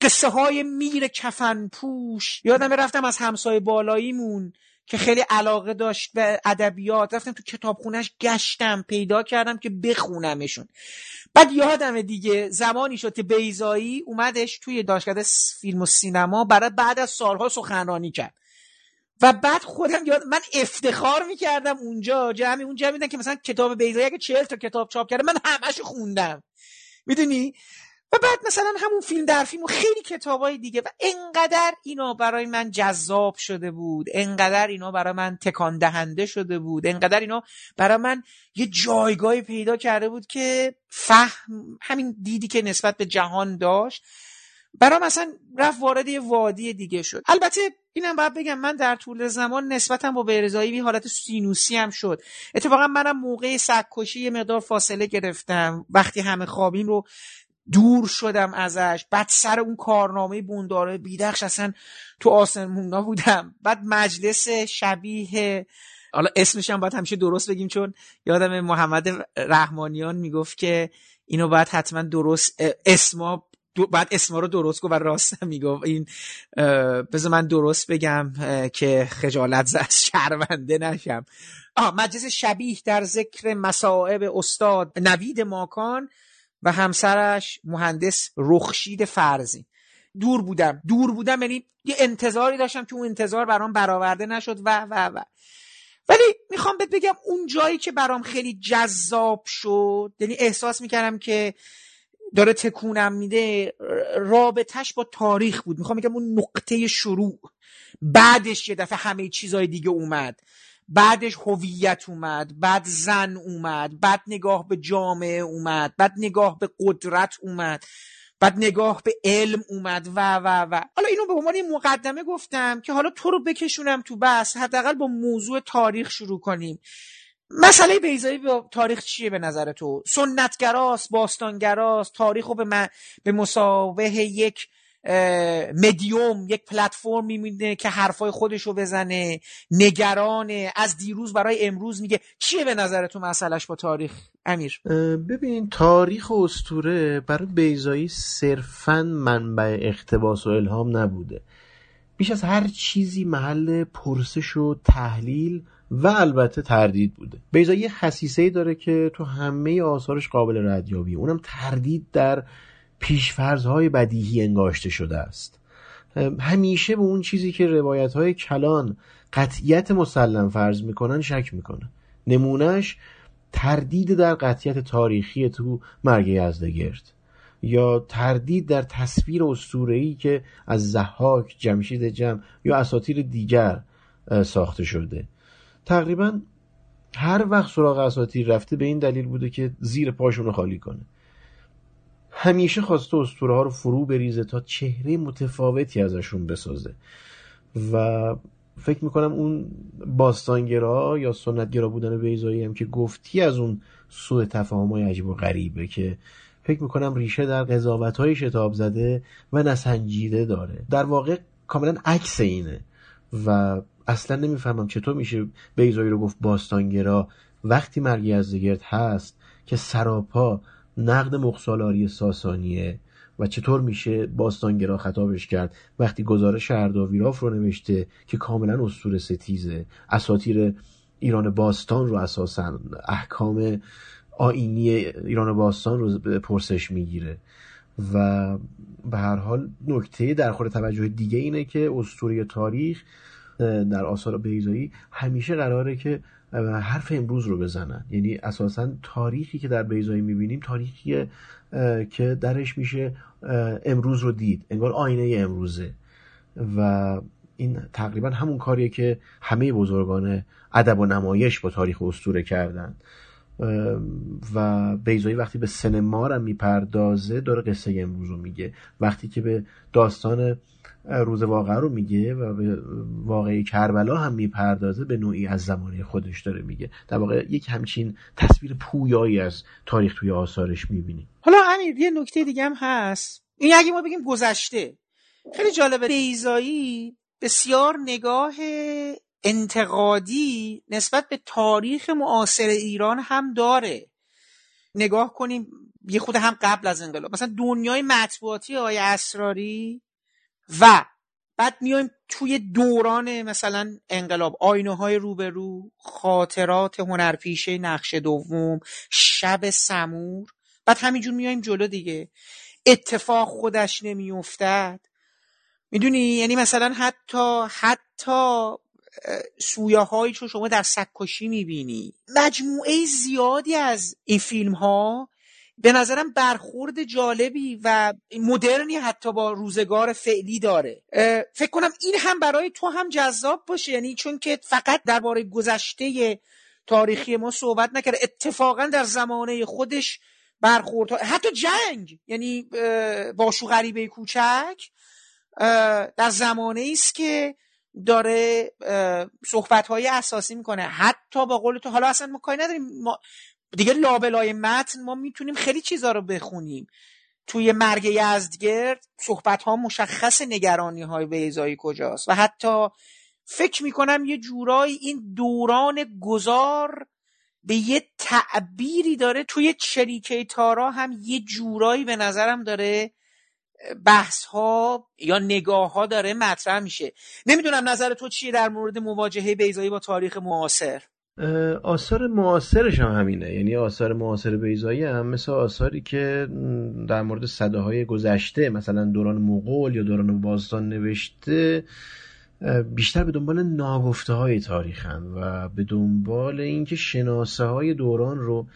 قصه های میر کفن پوش یادم رفتم از همسایه بالاییمون که خیلی علاقه داشت به ادبیات. رفتم تو کتابخونهش گشتم پیدا کردم که بخونمشون. بعد یادمه دیگه زمانی شد که بیزایی اومدش توی دانشکده فیلم و سینما برای بعد از سالها سخنرانی کرد. و بعد خودم یاد من افتخار می‌کردم اونجا جمعی اونجا میدن که مثلا کتاب بیزایی اگه چهل تا کتاب چاپ کرده من همش خوندم. می‌دونی؟ و بعد مثلا همون فیلم در فیلم و خیلی کتابای دیگه و انقدر اینا برای من جذاب شده بود انقدر اینا برای من تکان دهنده شده بود انقدر اینا برای من یه جایگاهی پیدا کرده بود که فهم همین دیدی که نسبت به جهان داشت. برای مثلا رفت وارد یه وادی دیگه شد. البته اینم باید بگم من در طول زمان نسبتا با بیرزایی حالت سینوسی هم شد. اتفاقا منم موقع سگکشی یه مقدار فاصله گرفتم. وقتی همه خوابیم رو دور شدم ازش. بعد سر اون کارنامه بونداره بیدخش اصلا تو آسمونا بودم. بعد مجلس شبیه حالا اسمش هم باید همیشه درست بگیم چون یادم محمد رحمانیان می‌گفت که اینو باید حتما درست اسما بعد اسما رو درست گفت و راست می‌گفت. این بذار من درست بگم که خجالت ز از شرمنده نشم. آه مجلس شبیه در ذکر مصائب استاد نوید ماکان و همسرش مهندس رخشید فرزی. دور بودم. دور بودم یعنی یه انتظاری داشتم که اون انتظار برام برآورده نشد. و و و. ولی می‌خوام بهت بگم اون جایی که برام خیلی جذاب شد یعنی احساس می‌کردم که داره تکونم میده رابطش با تاریخ بود. می‌خوام بگم اون نقطه شروع. بعدش یه دفعه همه چیزای دیگه اومد. بعدش هویت اومد بعد زن اومد بعد نگاه به جامعه اومد بعد نگاه به قدرت اومد بعد نگاه به علم اومد و و و. حالا اینو به عنوان مقدمه گفتم که حالا تو رو بکشونم تو بس حداقل با موضوع تاریخ شروع کنیم. مسئله بیزایی با تاریخ چیه به نظر تو؟ سنتگراست باستانگراست تاریخ رو به, من، به مسابه یک مدیوم یک پلتفرم میمونه که حرفای خودشو بزنه نگرانه از دیروز برای امروز میگه. چیه به نظر تو مسئلهش با تاریخ امیر؟ ببین تاریخ و استوره برای بیزایی صرفا منبع اقتباس و الهام نبوده. بیش از هر چیزی محل پرسش و تحلیل و البته تردید بوده. بیزایی یه خصیصه ای داره که تو همه آثارش قابل ردیابی اونم تردید در پیشفرزهای بدیهی انگاشته شده است. همیشه به اون چیزی که روایت های کلان قطعیت مسلم فرض می‌کنن شک می‌کنه. نمونهش تردید در قطعیت تاریخی تو مرگ یزدگرد یا تردید در تصویر اسطوره‌ای که از زحاک جمشید جمع یا اساطیر دیگر ساخته شده. تقریبا هر وقت سراغ اساطیر رفته به این دلیل بوده که زیر پاشون خالی کنه. همیشه خواسته اسطوره ها رو فرو بریزه تا چهره متفاوتی ازشون بسازه. و فکر می‌کنم اون باستانگرا یا سنتگرا بودن بیزایی هم که گفتی از اون سوء تفاهم های عجیب و غریبه که فکر می‌کنم ریشه در قضاوت های شتاب زده و نسنجیده داره. در واقع کاملا عکس اینه و اصلا نمی‌فهمم چطور میشه بیزایی رو گفت باستانگرا. وقتی مرگی از هست که سراپا نقد مخسالاری ساسانیه و چطور میشه باستانگرا خطابش کرد. وقتی گزارش ارداویراف رو نوشته که کاملا اسطوره ستیزه. اساتیر ایران باستان رو اساسا احکام آینی ایران باستان رو پرسش می‌گیره. و به هر حال نکته در خور توجه دیگه اینه که اسطوره تاریخ در آثار بیزایی همیشه قراره که حرف امروز رو بزنن. یعنی اساسا تاریخی که در بیزایی می‌بینیم تاریخی که درش میشه امروز رو دید. انگار آینه امروزه. و این تقریبا همون کاریه که همه بزرگان ادب و نمایش با تاریخ اسطوره کردن. و بیزایی وقتی به سینما هم می‌پردازه داره قصه امروز رو میگه. وقتی که به داستان روز واقع رو میگه و به واقعی کربلا هم می‌پردازه به نوعی از زمانه خودش داره میگه. در واقع یک همچین تصویر پویایی از تاریخ توی آثارش می‌بینیم. حالا امیر یه نکته دیگه هم هست. این اگه ما بگیم گذشته خیلی جالبه. بیزایی بسیار نگاه انتقادی نسبت به تاریخ معاصر ایران هم داره. نگاه کنیم یه خود هم قبل از انقلاب. مثلا دنیای مطبوعاتی آقای اسراری و بعد میایم توی دوران مثلا انقلاب آینه های روبرو خاطرات هنرپیشه نقش دوم شب سمور بعد همینجور میایم جلو دیگه. اتفاق خودش نمیافتد. می‌دونی؟ یعنی مثلا حتی حتی سویه هایی شما در سکشی می‌بینی. مجموعه زیادی از این فیلم ها به نظرم برخورد جالبی و مدرنی حتی با روزگار فعلی داره. فکر کنم این هم برای تو هم جذاب باشه. یعنی چون که فقط درباره گذشته تاریخی ما صحبت نکرده اتفاقا در زمانه خودش برخورد. حتی جنگ یعنی باشو غریبه کوچک در زمانه است که داره صحبت های اساسی می‌کنه. حتی با قول تو حالا اصلا ما کاری نداریم. ما دیگه لابلای متن ما می‌تونیم خیلی چیزا رو بخونیم. توی مرگ یزدگرد صحبت ها مشخص نگرانی های بیزایی کجاست؟ و حتی فکر می‌کنم یه جورایی این دوران گذار به یه تعبیری داره. توی چریکه تارا هم یه جورایی به نظرم داره بحث ها یا نگاه ها داره مطرح میشه. نمی‌دونم نظر تو چیه در مورد مواجهه بیزایی با تاریخ معاصر. آثار معاصرش هم همینه. یعنی آثار معاصر بیزایی هم مثل آثاری که در مورد صده های گذشته مثلا دوران مغول یا دوران باستان نوشته بیشتر به دنبال ناگفته های تاریخن و به دنبال اینکه شناسه های دوران رو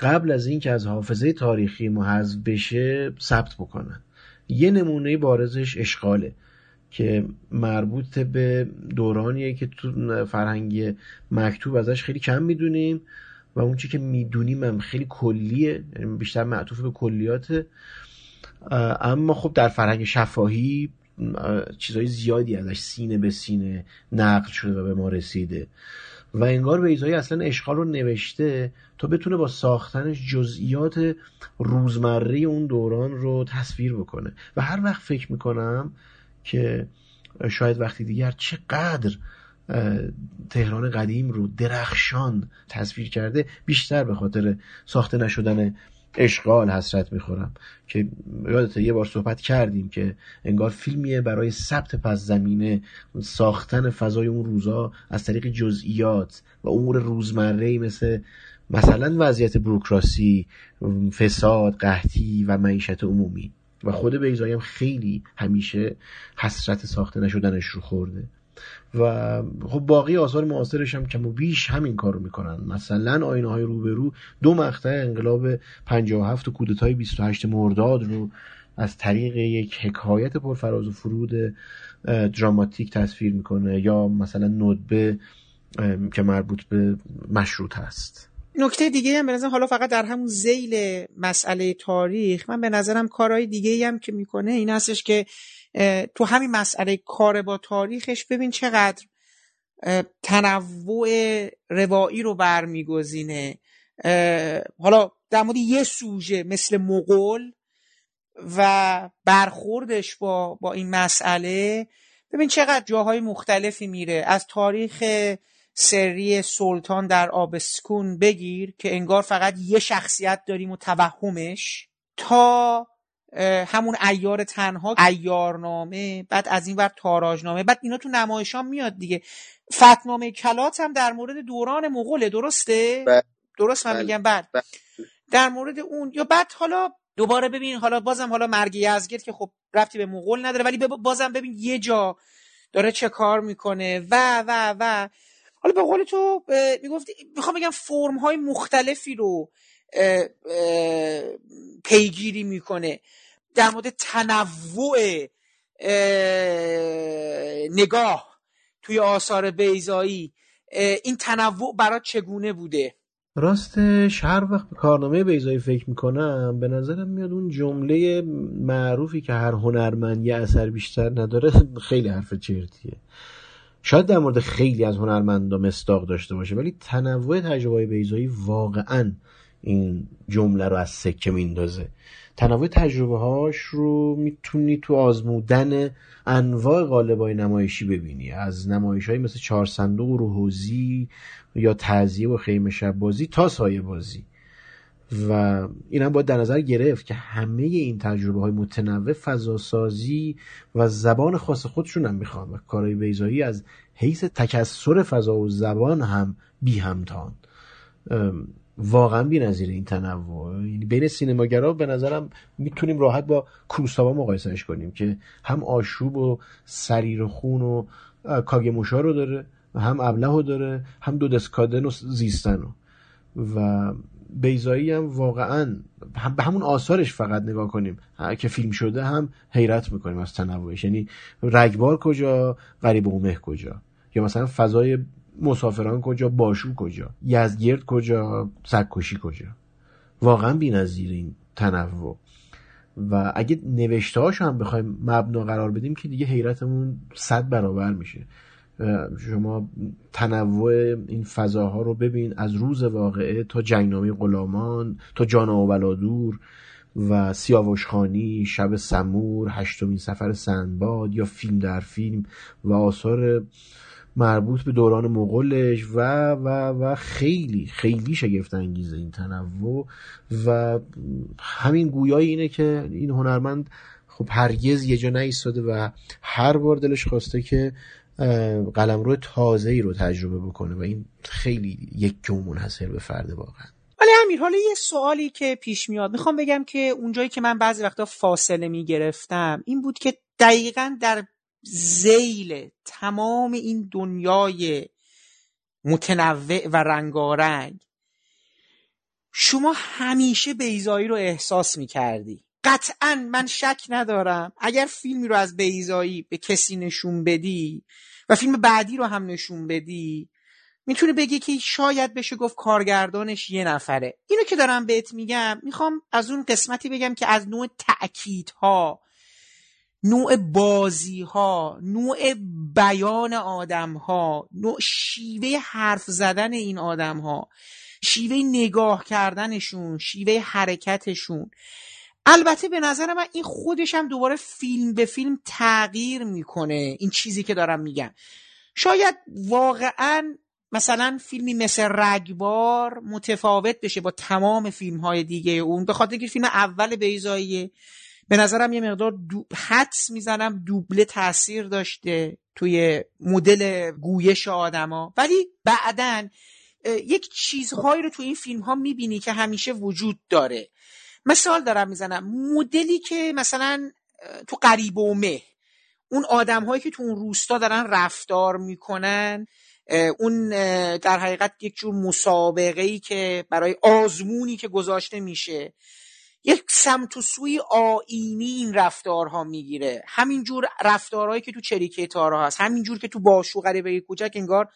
قبل از اینکه از حافظه تاریخی محذف بشه ثبت بکنن. یه نمونه بارزش اشغاله. که مربوط به دورانیه که تو فرهنگ مکتوب ازش خیلی کم می‌دونیم و اون چی که می‌دونیم هم خیلی کلیه یعنی بیشتر معطوف به کلیات. اما خب در فرهنگ شفاهی چیزهای زیادی ازش سینه به سینه نقل شده و به ما رسیده. و انگار بیزایی اصلا اشغال رو نوشته تا بتونه با ساختنش جزئیات روزمره اون دوران رو تصویر بکنه. و هر وقت فکر می‌کنم که شاید وقتی دیگر چقدر تهران قدیم رو درخشان تصویر کرده بیشتر به خاطر ساخته نشدن اشغال حسرت می‌خورم. که یادت یه بار صحبت کردیم که انگار فیلمیه برای ثبت پس زمینه ساختن فضای اون روزا از طریق جزئیات و امور روزمره مثل مثلا وضعیت بروکراسی فساد قحطی و معیشت عمومی. و خود بیزایی هم خیلی همیشه حسرت ساخته نشدنش رو خورده. و خب باقی آثار معاصرش هم کم و بیش همین کارو می‌کنن. مثلا آینه های روبرو دو مقطع انقلاب 57 و کودتای 28 مرداد رو از طریق یک حکایت پرفراز و فرود دراماتیک تصویر می‌کنه یا مثلا ندبه که مربوط به مشروط هست. نکته دیگه هم به حالا فقط در همون زیل مسئله تاریخ من به نظرم کارهای دیگه هم که می‌کنه این هستش که تو همین مسئله کار با تاریخش ببین چقدر تنوع روایی رو برمیگزینه. حالا در مورد یه سوژه مثل مغول و برخوردش با با این مسئله ببین چقدر جاهای مختلفی میره. از تاریخ سری سلطان در آبسکون بگیر که انگار فقط یه شخصیت داریم و توهمش تا همون ایار تنها ایارنامه بعد از این ور تاراجنامه بعد اینا تو نمایشان میاد دیگه فتنامه کلات هم در مورد دوران مغوله درسته؟ بله. درست من بله. میگم بعد بله. در مورد اون یا بعد حالا دوباره ببین حالا بازم حالا مرگ یزگرد که خب رفتی به مغول نداره ولی بازم ببین یه جا داره چه کار می‌کنه و و و حالا به قول تو می‌گفتی می‌خوام بگم فرم های مختلفی رو پیگیری می‌کنه در مورد تنوع اه، نگاه توی آثار بیزایی این تنوع برات چگونه بوده؟ راستش هر وقت به کارنامه بیزایی فکر می‌کنم به نظرم میاد اون جمله معروفی که هر هنرمند یه اثر بیشتر نداره خیلی حرف چرتیه. شاید در مورد خیلی از هنرمندا مستاق داشته باشه ولی تنوع تجربه بیزایی واقعا این جمله رو از سکه میندازه تنوع تجربه هاش رو می‌تونی تو آزمودن انواع قالبای نمایشی ببینی. از نمایش های مثل چهار صندوق و روحوزی یا تعذیه و خیمه شب بازی تا سایه بازی. و این هم باید در نظر گرفت که همه این تجربه های متنوع فضاسازی و زبان خاص خودشون هم می‌خوان و کارهای بیزایی از حیث تکسر فضا و زبان هم بی همتان. واقعا بی نظیر این تنوع. یعنی بین سینماگرا به نظرم می‌تونیم راحت با کوروساوا مقایسهش کنیم که هم آشوب و سریر و خون و کاگموشا رو داره و هم ابله رو داره هم دو دسکادن و زیستن رو. و بیزایی هم واقعا به همون آثارش فقط نگاه کنیم. که فیلم شده هم حیرت می‌کنیم از تنوعش. یعنی رگبار کجا؟ غریب اومه کجا؟ یا مثلا فضای مسافران کجا؟ باشو کجا؟ یزدگرد کجا؟ سگکشی کجا؟ واقعا بی‌نظیر این تنوع. و اگه نوشته هم بخوایم مبنا قرار بدیم که دیگه حیرتمون صد برابر میشه. شما تنوع این فضاها رو ببین از روز واقعه تا جنگنامه غلامان تا جان و بلادور و سیاوشخانی شب سمور هشتمین سفر سندباد یا فیلم در فیلم و آثار مربوط به دوران مغولش و و و خیلی خیلی شگفت انگیزه این تنوع و همین گویای اینه که این هنرمند خب هرگز یه جا نایستاده و هر بار دلش خواسته که قلمرو تازه ای رو تجربه بکنه و این خیلی یک و منحصر به فرده واقعا. ولی امیر حالا یه سوالی که پیش میاد. می‌خوام بگم که اونجایی که من بعضی وقتا فاصله می‌گرفتم این بود که دقیقا در زیل تمام این دنیای متنوع و رنگارنگ شما همیشه بیزایی رو احساس می‌کردی. قطعا من شک ندارم. اگر فیلمی رو از بیزایی به کسی نشون بدی و فیلم بعدی رو هم نشون بدی می‌تونه بگی که شاید بشه گفت کارگردانش یه نفره. اینو که دارم بهت میگم می‌خوام از اون قسمتی بگم که از نوع تأکیدها نوع بازی ها نوع بیان آدم ها نوع شیوه حرف زدن این آدم ها شیوه نگاه کردنشون شیوه حرکتشون. البته به نظر من این خودش هم دوباره فیلم به فیلم تغییر می‌کنه این چیزی که دارم میگم. شاید واقعا مثلا فیلمی مثل رگبار متفاوت بشه با تمام فیلم های دیگه اون به خاطر اینکه فیلم اول بیزاییه به نظرم یه مقدار دو... حدس می‌زنم دوبله تاثیر داشته توی مدل گویش آدما. ولی بعدا یک چیزهایی رو تو این فیلم ها می‌بینی که همیشه وجود داره. مثال دارم می‌زنم. مدلی که مثلا تو قریب و مه اون آدم هایی که تو اون روستا دارن رفتار می‌کنن اون در حقیقت یک جور مسابقه ای که برای آزمونی که گذاشته میشه یک سمت و سوی آینی این رفتارها می‌گیره. همینجور رفتارهایی که تو چریکه تارها هست همینجور که تو باشو غریبه کوچک انگار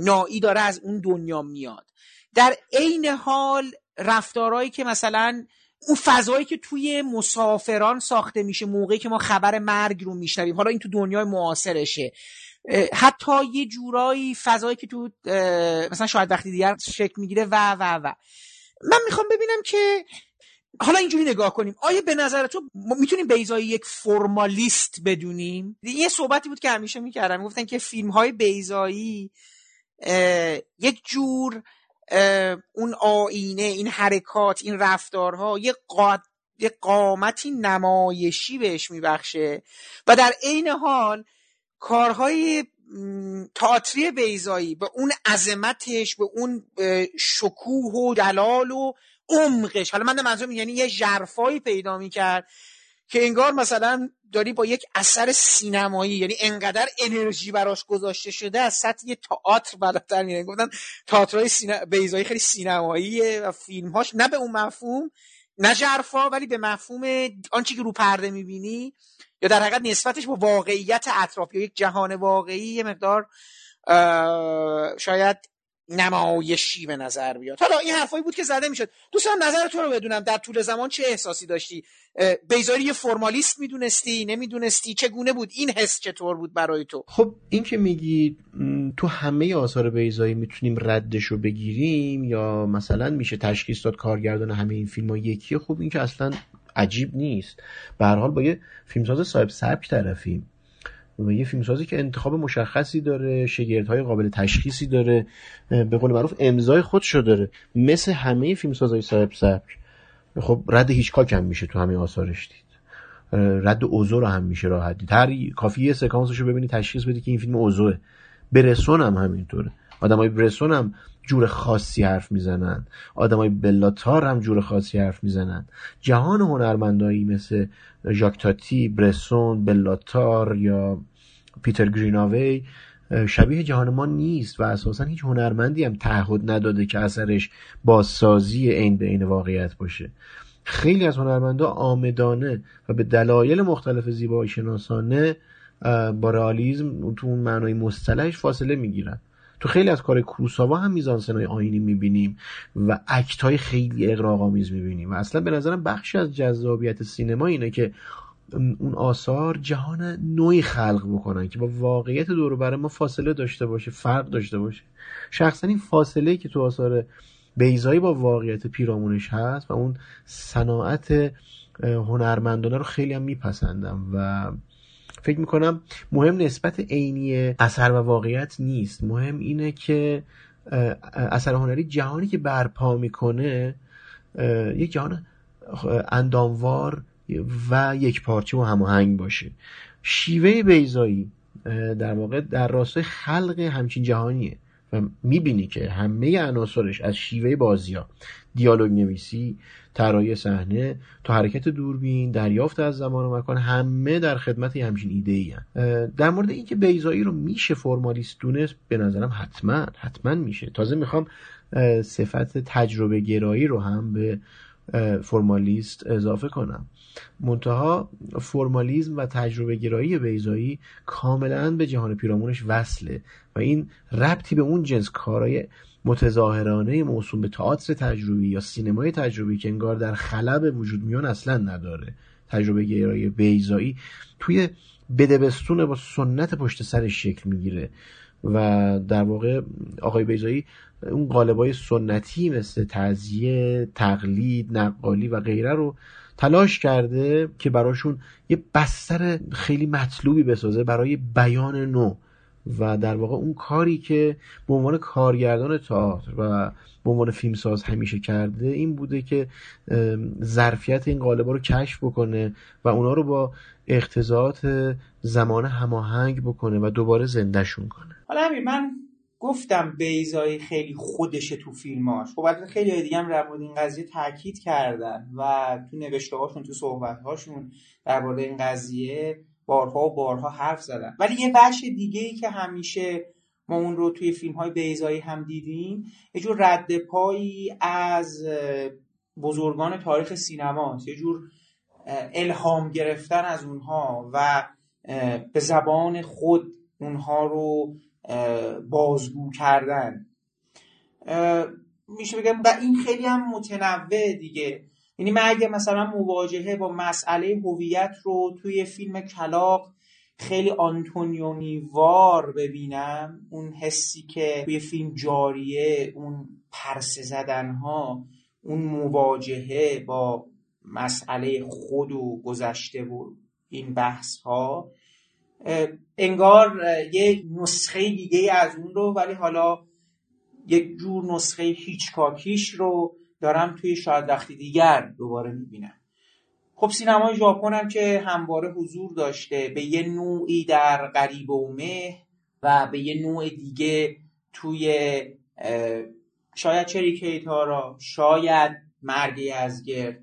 نایی داره از اون دنیا میاد. در عین حال رفتارهایی که مثلا اون فضایی که توی مسافران ساخته میشه موقعی که ما خبر مرگ رو میشنویم. حالا این تو دنیای معاصرشه. حتی یه جورایی فضایی که تو مثلا شاید وقتی دیگر شکل می‌گیره و و و. من می‌خوام ببینم که حالا اینجوری نگاه کنیم. آیا به نظر تو می‌تونیم بیزایی یک فرمالیست بدونیم؟ یه صحبتی بود که همیشه می‌کردم. گفتن که فیلم های بیزایی یک جور اون آینه این حرکات این رفتارها یه قاد یه قامتی نمایشی بهش میبخشه. و در عین حال کارهای تئاتری بیزایی به اون عظمتش به اون شکوه و جلال و عمقش. حالا من منظورم یعنی یه ژرفایی پیدا می‌کرد که انگار مثلا داری با یک اثر سینمایی یعنی انقدر انرژی براش گذاشته شده از سطح تئاتر بالاتر میره گفتن تئاترهای سینا... بیزایی خیلی سینماییه و فیلمهاش نه به اون مفهوم نه جرفا ولی به مفهوم آنچه که رو پرده می‌بینی یا در حقیقت نسبتش با واقعیت اطراف یا یک جهان واقعی یه مقدار شاید نمایشی به نظر بیاد. حالا این حرفایی بود که زده می‌شد. دوستان نظر تو رو بدونم. در طول زمان چه احساسی داشتی؟ بیزاری یه فرمالیست می‌دونستی؟ نمی‌دونستی؟ چگونه بود؟ این حس چطور بود برای تو؟ خب این که میگی تو همه آثار بیزایی می‌تونیم ردش رو بگیریم یا مثلا میشه تشخیص داد کارگردان همه این فیلم ها یکیه خب این که اصلا عجیب نیست. به هر حال با یه فیلمساز صاحب سبک طرفیم. یه فیلمسازی که انتخاب مشخصی داره شگردهای قابل تشخیصی داره به قول معروف امضای خودشو داره. مثل همه فیلمسازهای صاحب سبک. خب رد هیچ هم میشه تو همه آثارش دید. رد اوزو رو هم میشه راحت دید. هر کافی یه سکانسش رو ببینی تشخیص بدی که این فیلم اوزوه. برسون هم همینطوره. آدمای برسون هم جور خاصی حرف می‌زنن. آدمای بلاتار هم جور خاصی حرف می‌زنن. جهان هنرمندایی مثل ژاکتاتی برسون بلاتار یا پیتر گریناوی شبیه جهان ما نیست و اساسا هیچ هنرمندی هم تعهد نداده که اثرش بازسازی عین به عین واقعیت باشه. خیلی از هنرمندا آمدانه و به دلایل مختلف زیبایی شناسانه با رئالیسم تو اون معنای مصطلحش فاصله می‌گیرن. تو خیلی از کار کروساوا هم میزانسنای آینی می‌بینیم و اکت های خیلی اقراق‌آمیز می‌بینیم. و اصلا به نظرم بخشی از جذابیت سینما اینه که اون آثار جهان نوعی خلق بکنن که با واقعیت دور برای ما فاصله داشته باشه فرق داشته باشه. شخصا این فاصله که تو آثار بیزایی با واقعیت پیرامونش هست و اون صناعت هنرمندانه رو خیلی هم میپسندم و فکر می‌کنم مهم نسبت عینی اثر و واقعیت نیست. مهم اینه که اثر هنری جهانی که برپا می‌کنه یک جهان انداموار و یک پارچه و هماهنگ باشه. شیوه بیزایی در واقع در راستای خلق همچین جهانیه و می‌بینی که همه عناصرش از شیوه بازی ها دیالوگ نویسی طراحی صحنه تا حرکت دوربین دریافت از زمان و مکان همه در خدمت همچین ایده ای در مورد اینکه بیزایی رو میشه فرمالیست دونست به نظرم حتما حتما میشه. تازه می‌خوام صفت تجربه گرایی رو هم به فرمالیست اضافه کنم. منتها فرمالیزم و تجربه گرایی بیزایی کاملا به جهان پیرامونش وصله و این ربطی به اون جنس کارای متظاهرانه موسوم به تئاتر تجربی یا سینمای تجربی که انگار در خلب وجود میان اصلا نداره. تجربه گرایی بیزایی توی بدبستون با سنت پشت سرش شکل می‌گیره و در واقع آقای بیزایی اون قالبای سنتی مثل تزیه تقلید نقالی و غیره رو تلاش کرده که براشون یه بستر خیلی مطلوبی بسازه برای بیان نو. و در واقع اون کاری که به عنوان کارگردان تئاتر و به عنوان فیلمساز همیشه کرده این بوده که ظرفیت این قالبا رو کشف بکنه و اونا رو با اقتضاعات زمان هماهنگ بکنه و دوباره زندهشون کنه. حالا من گفتم بیزایی خیلی خودشه تو فیلماش خب البته خیلی دیگه هم در این قضیه تاکید کردن و تو نوشته هاشون تو صحبت هاشون درباره این قضیه بارها و بارها حرف زدن. ولی یه بخش دیگه ای که همیشه ما اون رو توی فیلم های بیزایی هم دیدیم یه جور رد پایی از بزرگان تاریخ سینما یه جور الهام گرفتن از اونها و به زبان خود اونها رو بازگو کردن. میشه بگم و این خیلی هم متنوع دیگه. یعنی من اگه مثلا مواجهه با مسئله هویت رو توی فیلم کلاق خیلی آنتونیونی وار ببینم اون حسی که توی فیلم جاریه اون پرسه زدن ها اون مواجهه با مسئله خود و گذشته و این بحث ها انگار یه نسخه دیگه از اون رو ولی حالا یک جور نسخه هیچکاکیش رو دارم توی شاید وقتی دیگر دوباره می‌بینم. خب سینمای ژاپن هم که همواره حضور داشته به یه نوعی در قریب و مه و به یه نوع دیگه توی شاید چریکیتارا شاید مرگی از گرد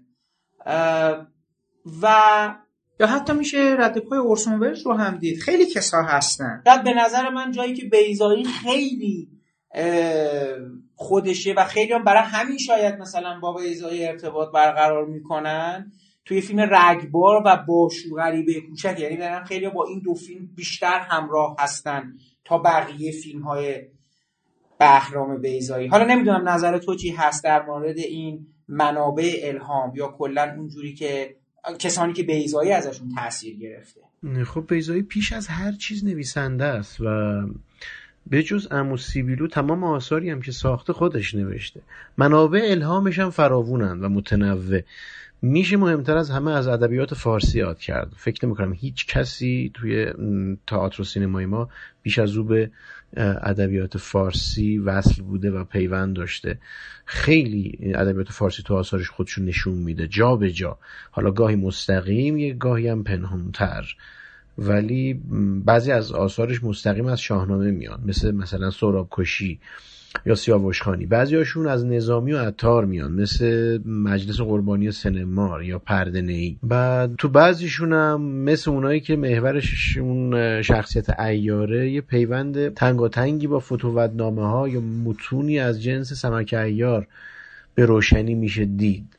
و یا حتی میشه رد پای اورسون رو هم دید. خیلی کسا هستن. بعد به نظر من جایی که بیزایی خیلی خودشه و خیلی هم برای همین شاید مثلا با بیزایی ارتباط برقرار می‌کنن. توی فیلم رگبار و باشو غریبه کوچک یعنی برن خیلی با این دو فیلم بیشتر همراه هستن تا بقیه فیلم های بهرام بیزایی حالا نمی‌دونم نظر تو چی هست در مورد این منابع الهام یا کلا اونجوری که کسانی که بیزایی ازشون تاثیر گرفته. خب بیزایی پیش از هر چیز نویسنده است و به جز امو سیبیلو تمام آثاری هم که ساخته خودش نوشته. منابع الهامش هم فراوونند و متنوع. میشه مهمتر از همه از ادبیات فارسی یاد کرد. فکر نمی هیچ کسی توی تئاتر و سینمای ما بیش از او به ادبیات فارسی وصل بوده و پیوند داشته. خیلی ادبیات فارسی تو آثارش خودشون نشون میده. جا به جا. حالا گاهی مستقیم یه گاهی هم پنهانتر. ولی بعضی از آثارش مستقیم از شاهنامه میان. مثل مثلا سوراب کشی یا سیاوش خانی. بعضی هاشون از نظامی و عطار میان. مثل مجلس قربانی سنمار یا پرده ای بعد تو بعضیشون هم مثل اونایی که محورش اون شخصیت ایاره یه پیوند تنگاتنگی با فتوودنامه ها یا متونی از جنس سمک ایار به روشنی میشه دید.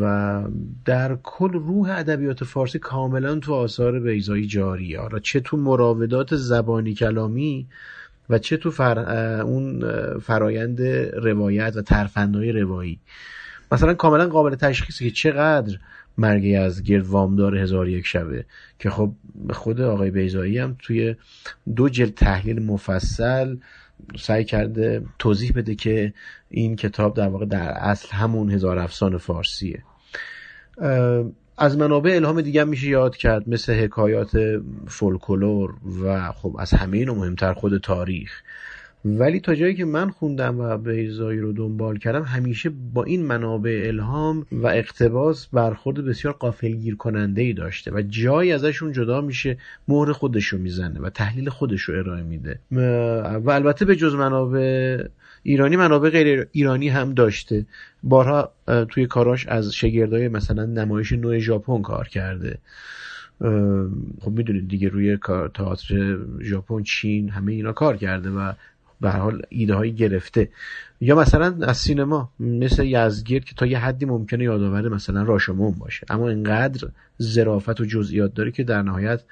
و در کل روح ادبیات فارسی کاملا تو آثار بیزایی جاریه. حالا چه تو مراودات زبانی کلامی و چه تو فر... اون فرایند روایت و ترفندهای روایی. مثلا کاملا قابل تشخیصه که چقدر مرگی از گرد وامدار هزار یک شبه که خب خود آقای بیزایی هم توی دو جلد تحلیل مفصل سعی کرده توضیح بده که این کتاب در واقع در اصل همون هزار افسان فارسیه. از منابع الهام دیگه میشه یاد کرد مثل حکایات فولکلور و خب از همه اینو مهمتر خود تاریخ. ولی تا جایی که من خوندم و بیزایی رو دنبال کردم همیشه با این منابع الهام و اقتباس برخورد بسیار قافلگیر کننده ای داشته و جایی ازشون جدا میشه مهر خودش رو می‌زنه و تحلیل خودش رو ارائه میده. و البته به جز منابع ایرانی منابع غیر ایرانی هم داشته. بارها توی کاراش از شگردای مثلا نمایش نوع ژاپن کار کرده. خب می‌دونید دیگه روی تئاتر ژاپن چین همه اینا کار کرده و به حال ایده هایی گرفته. یا مثلا از سینما مثل یزگیر که تا یه حدی ممکنه یادآور مثلا راشمون باشه. اما اینقدر ظرافت و جزئیات داره که در نهایت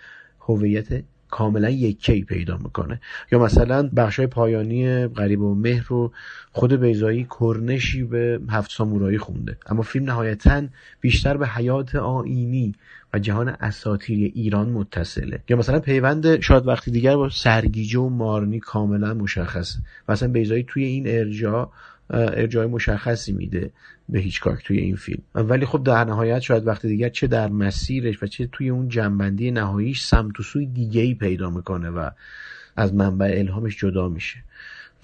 هویت کاملا یکی پیدا می‌کنه. یا مثلا های پایانی غریب و مهر رو خود بیزایی کرنشی به هفت سامورایی خونده. اما فیلم نهایتا بیشتر به حیات آینی و جهان اساتیری ایران متصله. یا مثلا پیوند شاید وقتی دیگر با سرگیجه و مارنی کاملا مشخصه. مثلا بیزایی توی این ارجاع ارجاع مشخصی میده. به هیچ کاک توی این فیلم. ولی خب در نهایت شاید وقت دیگر چه در مسیرش و چه توی اون جنبندی نهاییش سمت و سوی دیگه ای پیدا می‌کنه و از منبع الهامش جدا میشه.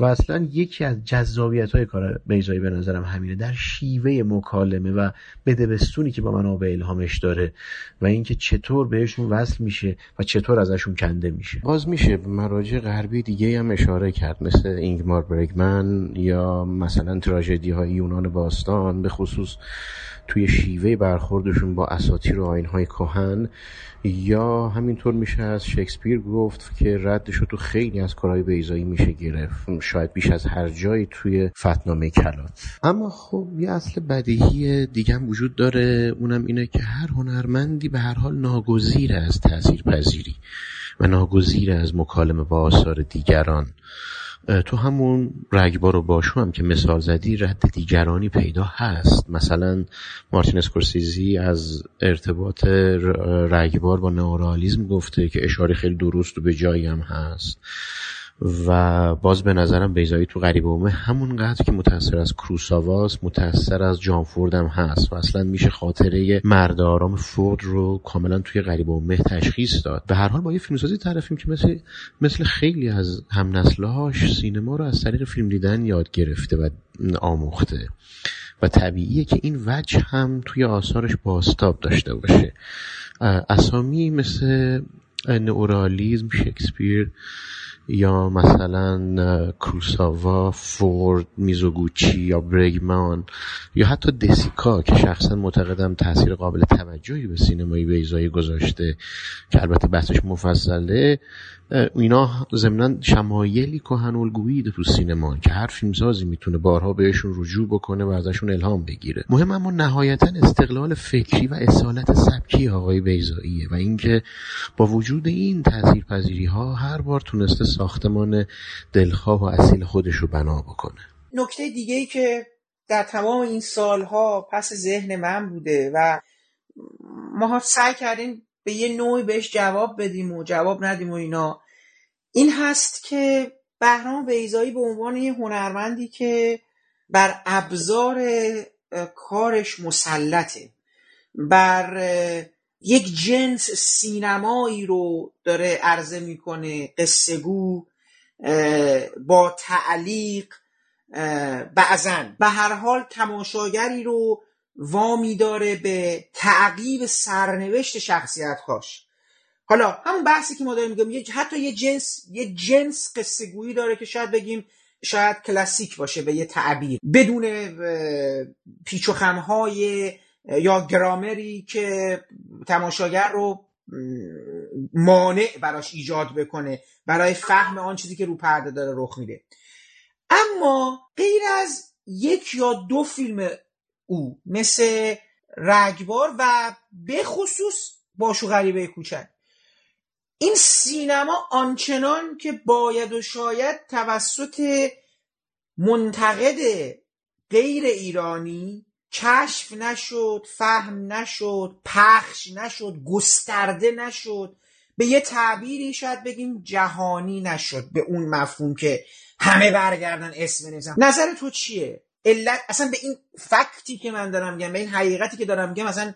و اصلا یکی از جذابیت های کار بیزایی به نظرم همینه. در شیوه مکالمه و بدبستونی که با منابع الهامش داره و اینکه چطور بهشون وصل میشه و چطور ازشون کنده میشه. باز میشه مراجع غربی دیگه هم اشاره کرد مثل اینگمار برگمن یا مثلا تراژدی های یونان باستان به خصوص توی شیوه برخوردشون با اساطیر و آینهای کهن یا همینطور میشه از شکسپیر گفت که ردش رو تو خیلی از کارهای بیزایی میشه گرفت. شاید بیش از هر جایی توی فتنامه کلات. اما خب یه اصل بدیهی دیگه هم وجود داره. اونم اینه که هر هنرمندی به هر حال ناگزیر از تاثیر پذیری و ناگزیر از مکالمه با آثار دیگران. تو همون رگبار و باشو هم که مثال زدی رد دیگرانی پیدا هست. مثلا مارتین اسکورسیزی از ارتباط رگبار با نئورالیزم گفته که اشاره خیلی درست و به جایی هم هست. و باز به نظرم بیزایی تو غریب اومه همونقدر که متأثر از کروساواس متأثر از جان هم هست و اصلا میشه خاطره مرد آرام فورد رو کاملا توی غریب اومه تشخیص داد. به هر حال با یه فیلمسازی طرفیم که مثل مثل خیلی از هم نسلهاش سینما رو از طریق فیلم دیدن یاد گرفته و آموخته و طبیعیه که این وجه هم توی آثارش باستاب داشته باشه. اسامی مثل نئورالیزم شکسپیر یا مثلا کروساوا فورد میزوگوچی یا برگمان یا حتی دسیکا که شخصا معتقدم تاثیر قابل توجهی به سینمای بیزایی گذاشته که البته بحثش مفصله. اینا ضمنا شمایلی کهن الگویی تو سینما که هر فیلمسازی می‌تونه بارها بهشون رجوع بکنه و ازشون الهام بگیره. مهم اما نهایتا استقلال فکری و اصالت سبکی آقای بیزاییه و اینکه با وجود این تاثیرپذیری ها هر بار تونسته ساختمان دلخواه و اصیل خودش رو بنا بکنه. نکته دیگه ای که در تمام این سالها پس ذهن من بوده و ما سعی کردیم به یه نوعی بهش جواب بدیم و جواب ندیم و اینا. این هست که بهرام بیزایی به عنوان یه هنرمندی که بر ابزار کارش مسلطه. بر یک جنس سینمایی رو داره عرضه می‌کنه قصهگو با تعلیق بعضا. به هر حال تماشاگری رو وامی داره به تعقیب سرنوشت شخصیت هاش حالا همون بحثی که ما داریم میگم حتی یه جنس یه جنس قصه گویی داره که شاید بگیم شاید کلاسیک باشه به یه تعبیر. بدون پیچ و خمهای یا گرامری که تماشاگر رو مانع براش ایجاد بکنه برای فهم آن چیزی که رو پرده داره رخ میده. اما غیر از یک یا دو فیلم او مثل رگبار و به خصوص باشو غریبه کوچک. این سینما آنچنان که باید و شاید توسط منتقد غیر ایرانی کشف نشد فهم نشد پخش نشد گسترده نشد به یه تعبیری شاید بگیم جهانی نشد به اون مفهوم که همه برگردن اسم نزن نظر تو چیه؟ علت اصلا به این فکتی که من دارم میگم به این حقیقتی که دارم میگم اصلا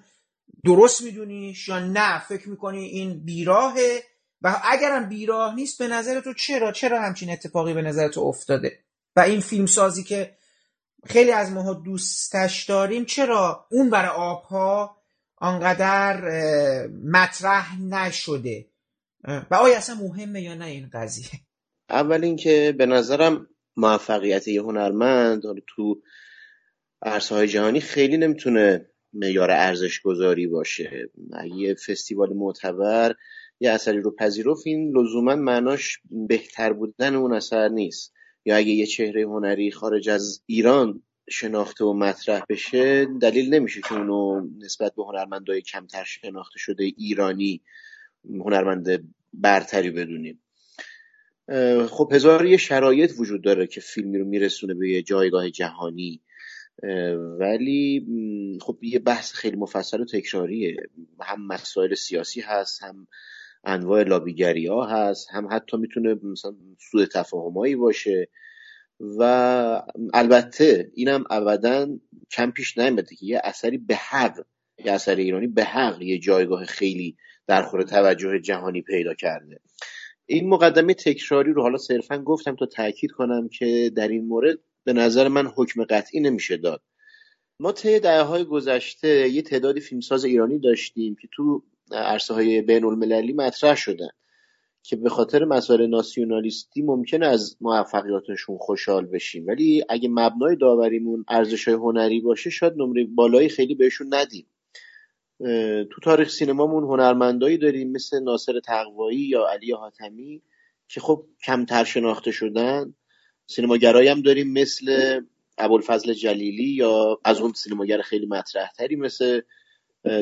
درست میدونیش یا نه؟ فکر می‌کنی این بیراهه؟ و اگرم بیراه نیست به نظر تو چرا؟ چرا همچین اتفاقی به نظر تو افتاده؟ و این فیلم سازی که خیلی از ماها دوستش داریم چرا اون برای آبها آنقدر مطرح نشده؟ و آیا اصلا مهمه یا نه این قضیه؟ اول اینکه به نظرم موفقیت یه هنرمند تو عرصه جهانی خیلی نمی‌تونه معیار ارزش گذاری باشه یه فستیوال معتبر یه اثری رو پذیرفت این لزوما معناش بهتر بودن اون اثر نیست. یا اگه یه چهره هنری خارج از ایران شناخته و مطرح بشه دلیل نمیشه که اونو نسبت به هنرمندای کمتر شناخته شده ایرانی هنرمند برتری بدونیم. خب هزار یه شرایط وجود داره که فیلمی رو میرسونه به یه جایگاه جهانی. ولی خب یه بحث خیلی مفصل و تکراریه. هم مسائل سیاسی هست هم انواع لابیگری ها هست هم حتی می‌تونه مثلا سوء تفاهمایی باشه. و البته اینم ابدا کم پیش نیامده که یه اثری به حق یه اثر ایرانی به حق یه جایگاه خیلی در خور توجه جهانی پیدا کرده. این مقدمه تکراری رو حالا صرفا گفتم تا تاکید کنم که در این مورد به نظر من حکم قطعی نمیشه داد. ما طی دهه های گذشته یه تعدادی فیلمساز ایرانی داشتیم که تو عرصه های بین المللی مطرح شدن که به خاطر مسائل ناسیونالیستی ممکنه از موفقیاتشون خوشحال بشیم. ولی اگه مبنای داوریمون ارزش های هنری باشه شاید نمره بالایی خیلی بهشون ندیم. تو تاریخ سینمامون هنرمندایی داریم مثل ناصر تقوایی یا علی حاتمی که خب کمتر شناخته شدن. سینماگرایی هم داریم مثل ابوالفضل جلیلی یا از اون سینماگر خیلی مطرح تری مثل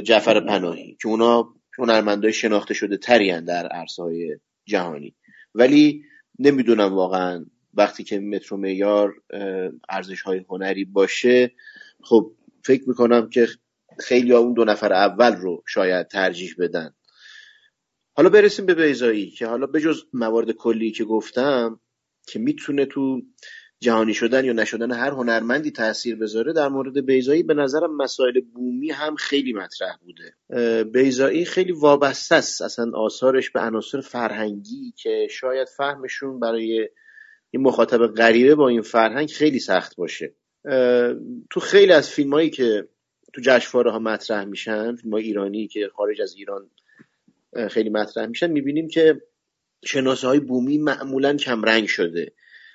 جعفر پناهی که اونا هنرمندای شناخته شده تری در عرصه های جهانی. ولی نمی‌دونم واقعا وقتی که مترو میار ارزش های هنری باشه خب فکر می‌کنم که خیلی اون دو نفر اول رو شاید ترجیح بدن. حالا برسیم به بیزایی که حالا بجز موارد کلی که گفتم که می‌تونه تو جهانی شدن یا نشدن هر هنرمندی تاثیر بذاره در مورد بیزایی به نظرم مسائل بومی هم خیلی مطرح بوده. بیزایی خیلی وابسته است اصلا آثارش به عناصر فرهنگی که شاید فهمشون برای این مخاطب غریبه با این فرهنگ خیلی سخت باشه. تو خیلی از فیلم هایی که تو جشنواره ها مطرح میشن فیلم ایرانی که خارج از ایران خیلی مطرح میشن می‌بینیم که شناسه های بومی معمولا کمرنگ شده.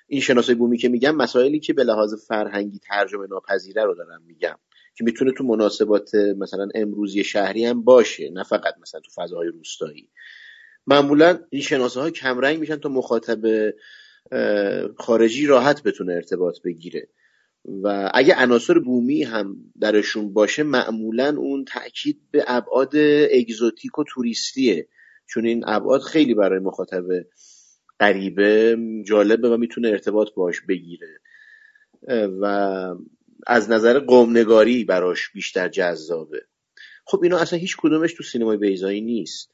این شناسه بومی که میگم مسائلی که به لحاظ فرهنگی ترجمه ناپذیره رو دارم میگم که می‌تونه تو مناسبات مثلا امروزی شهری هم باشه نه فقط مثلا تو فضاهای روستایی. معمولا این شناسه ها کمرنگ میشن تا مخاطب خارجی راحت بتونه ارتباط بگیره. و اگه عناصر بومی هم درشون باشه معمولا اون تاکید به ابعاد اگزوتیک و توریستیه. چون این ابعاد خیلی برای مخاطب غریبه جالبه و می‌تونه ارتباط باش بگیره. و از نظر قومنگاری براش بیشتر جذابه. خب اینا اصلا هیچ کدومش تو سینمای بیزایی نیست.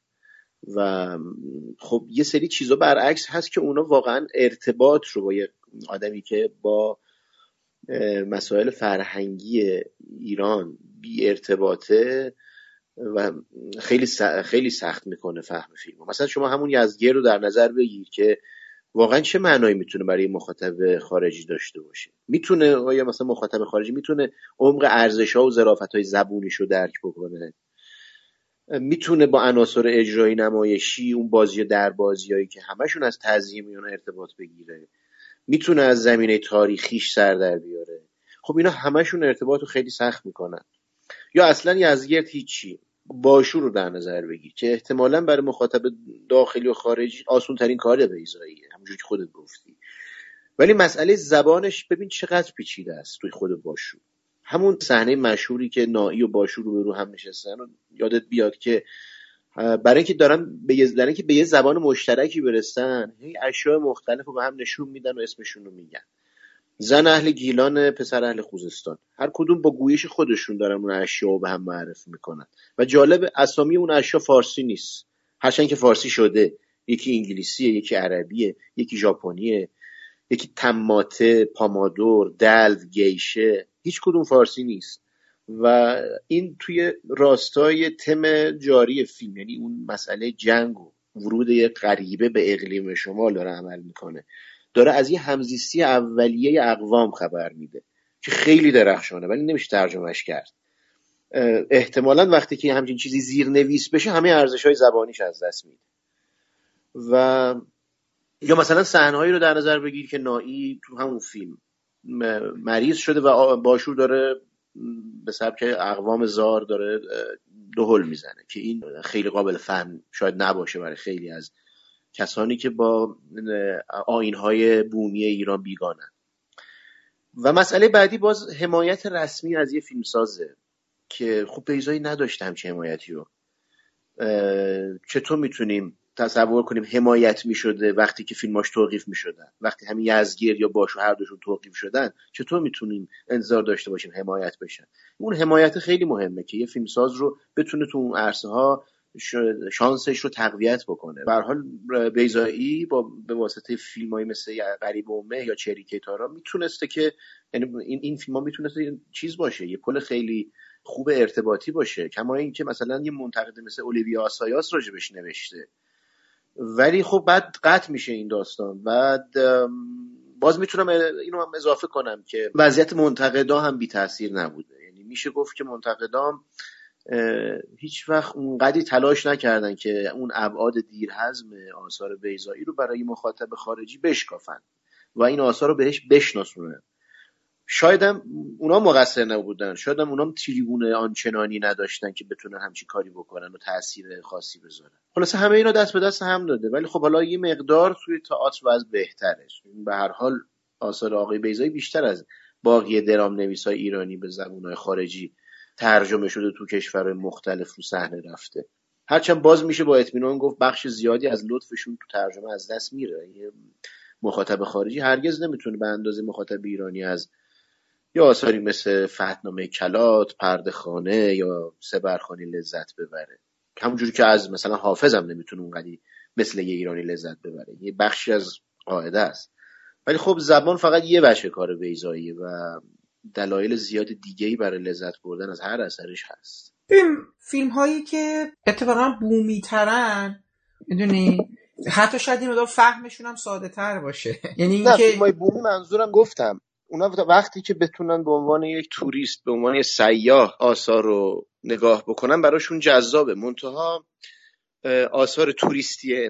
و خب یه سری چیزا برعکس هست که اونا واقعا ارتباط رو با یه آدمی که با مسائل فرهنگی ایران بی ارتباطه و خیلی خیلی سخت می‌کنه فهم فیلم مثلا شما همون یزگیر رو در نظر بگیر که واقعا چه معنایی می‌تونه برای مخاطب خارجی داشته باشه؟ می‌تونه آیا مثلا مخاطب خارجی می‌تونه عمق ارزش ها و ظرافت های زبونیش رو درک بکنه؟ می‌تونه با عناصر اجرایی نمایشی اون بازی در بازیایی که همشون از تعظیم میونه ارتباط بگیره؟ می‌تونه از زمینه تاریخیش سر در بیاره. خب اینا همشون ارتباط رو خیلی سخت می‌کنن. یا اصلا یزگرد هیچی. باشور رو در نظر بگیر که احتمالا برای مخاطب داخلی و خارجی آسون ترین کار بیزاییه همونجور که خودت گفتی. ولی مسئله زبانش ببین چقدر پیچیده است توی خود باشور. همون صحنه مشهوری که نایی و باشور رو رو هم نشستن و یادت بیاد که برای اینکه دارن به یه اینکه به یه زبان مشترکی برسن هی اشیاء مختلف رو به هم نشون میدن و اسمشون رو میگن. زن اهل گیلان پسر اهل خوزستان. هر کدوم با گویش خودشون دارن اون اشیا رو به هم معرفی می‌کنن. و جالب اسامی اون اشیا فارسی نیست. هرچند که فارسی شده. یکی انگلیسیه یکی عربیه یکی ژاپنیه یکی تماته پامادور دلو گیشه. هیچ کدوم فارسی نیست. و این توی راستای تم جاری فیلم یعنی اون مسئله جنگ و ورود غریبه به اقلیم شمال داره عمل می‌کنه. داره از یه همزیستی اولیه اقوام خبر میده که خیلی درخشانه ولی نمیشه ترجمهش کرد. احتمالا وقتی که همچین چیزی زیر نویس بشه همه ارزش های زبانیش از دست میده. و یا مثلا صحنه‌هایی رو در نظر بگیر که نایی تو همون فیلم مریض شده و باشور داره به سبک اقوام زار داره دهل می‌زنه که این خیلی قابل فهم شاید نباشه برای خیلی از کسانی که با آینهای بومی ایران بیگانن. و مسئله بعدی باز حمایت رسمی از یه فیلمسازه که خوب بیزایی نداشته همچه حمایتی رو. چطور می‌تونیم تصور کنیم حمایت می‌شده وقتی که فیلماش توقیف می‌شدن. وقتی همین یزگیر یا باشو هر دوشون توقیف شدن چطور می‌تونیم انتظار داشته باشیم حمایت بشن؟ اون حمایت خیلی مهمه که یه فیلمساز رو بتونه تو اون عرصه ها شانسش رو تقویت بکنه. به حال بیزایی با به واسطه فیلم های مثل غریب اومه یا چریکه تارا می‌تونسته که یعنی این این فیلم ها می‌تونسته چیز باشه یه پل خیلی خوب ارتباطی باشه. کما اینکه مثلا یه منتقد مثل اولیویا آسایاس راجبش نوشته. ولی خب بعد قطع میشه این داستان. بعد باز می‌تونم اینو هم اضافه کنم که وضعیت منتقدا هم بی تاثیر نبوده. یعنی میشه گفت که منتقدام هیچ وقت اونقدی تلاش نکردن که اون ابعاد دیرهزم آثار بیزایی رو برای مخاطب خارجی بشکافن و این آثار رو بهش بشناسونن. شاید هم اونا مقصر نبودن. شاید هم اونا تریبون آنچنانی نداشتن که بتونن همچی کاری بکنن و تاثیر خاصی بذارن. خلاصه همه اینا دست به دست هم داده. ولی خب حالا یه مقدار توی تئاتر وضع بهتره به هر حال آثار آقای بیزایی بیشتر از باقی درام نویس های ایرانی به زبون خارجی ترجمه شده تو کشورهای مختلف رو صحنه رفته. هرچند باز میشه با اطمینان گفت بخش زیادی از لطفشون تو ترجمه از دست میره. مخاطب خارجی هرگز نمی‌تونه به اندازه مخاطب ایرانی از یا آثاری مثل فتنامه کلات پرده خانه یا سبرخانی لذت ببره. همونجوری که از مثلا حافظم نمی‌تونه اونقدی مثل یه ایرانی لذت ببره. یه بخشی از قاعده است. ولی خب زبان فقط یه بچه کار بیزاییه و دلایل زیاد دیگه ای برای لذت بردن از هر اثرش هست. فیلم فیلم هایی که اتفاقا بومی ترن می‌دونی حتی شاید این فهمشون هم ساده تر باشه. *laughs* یعنی اینکه فیلم های بومی منظورم گفتم. اونا وقتی که بتونن به عنوان یک توریست به عنوان یک سیاه آثار رو نگاه بکنن براشون جذابه. منتها آثار توریستی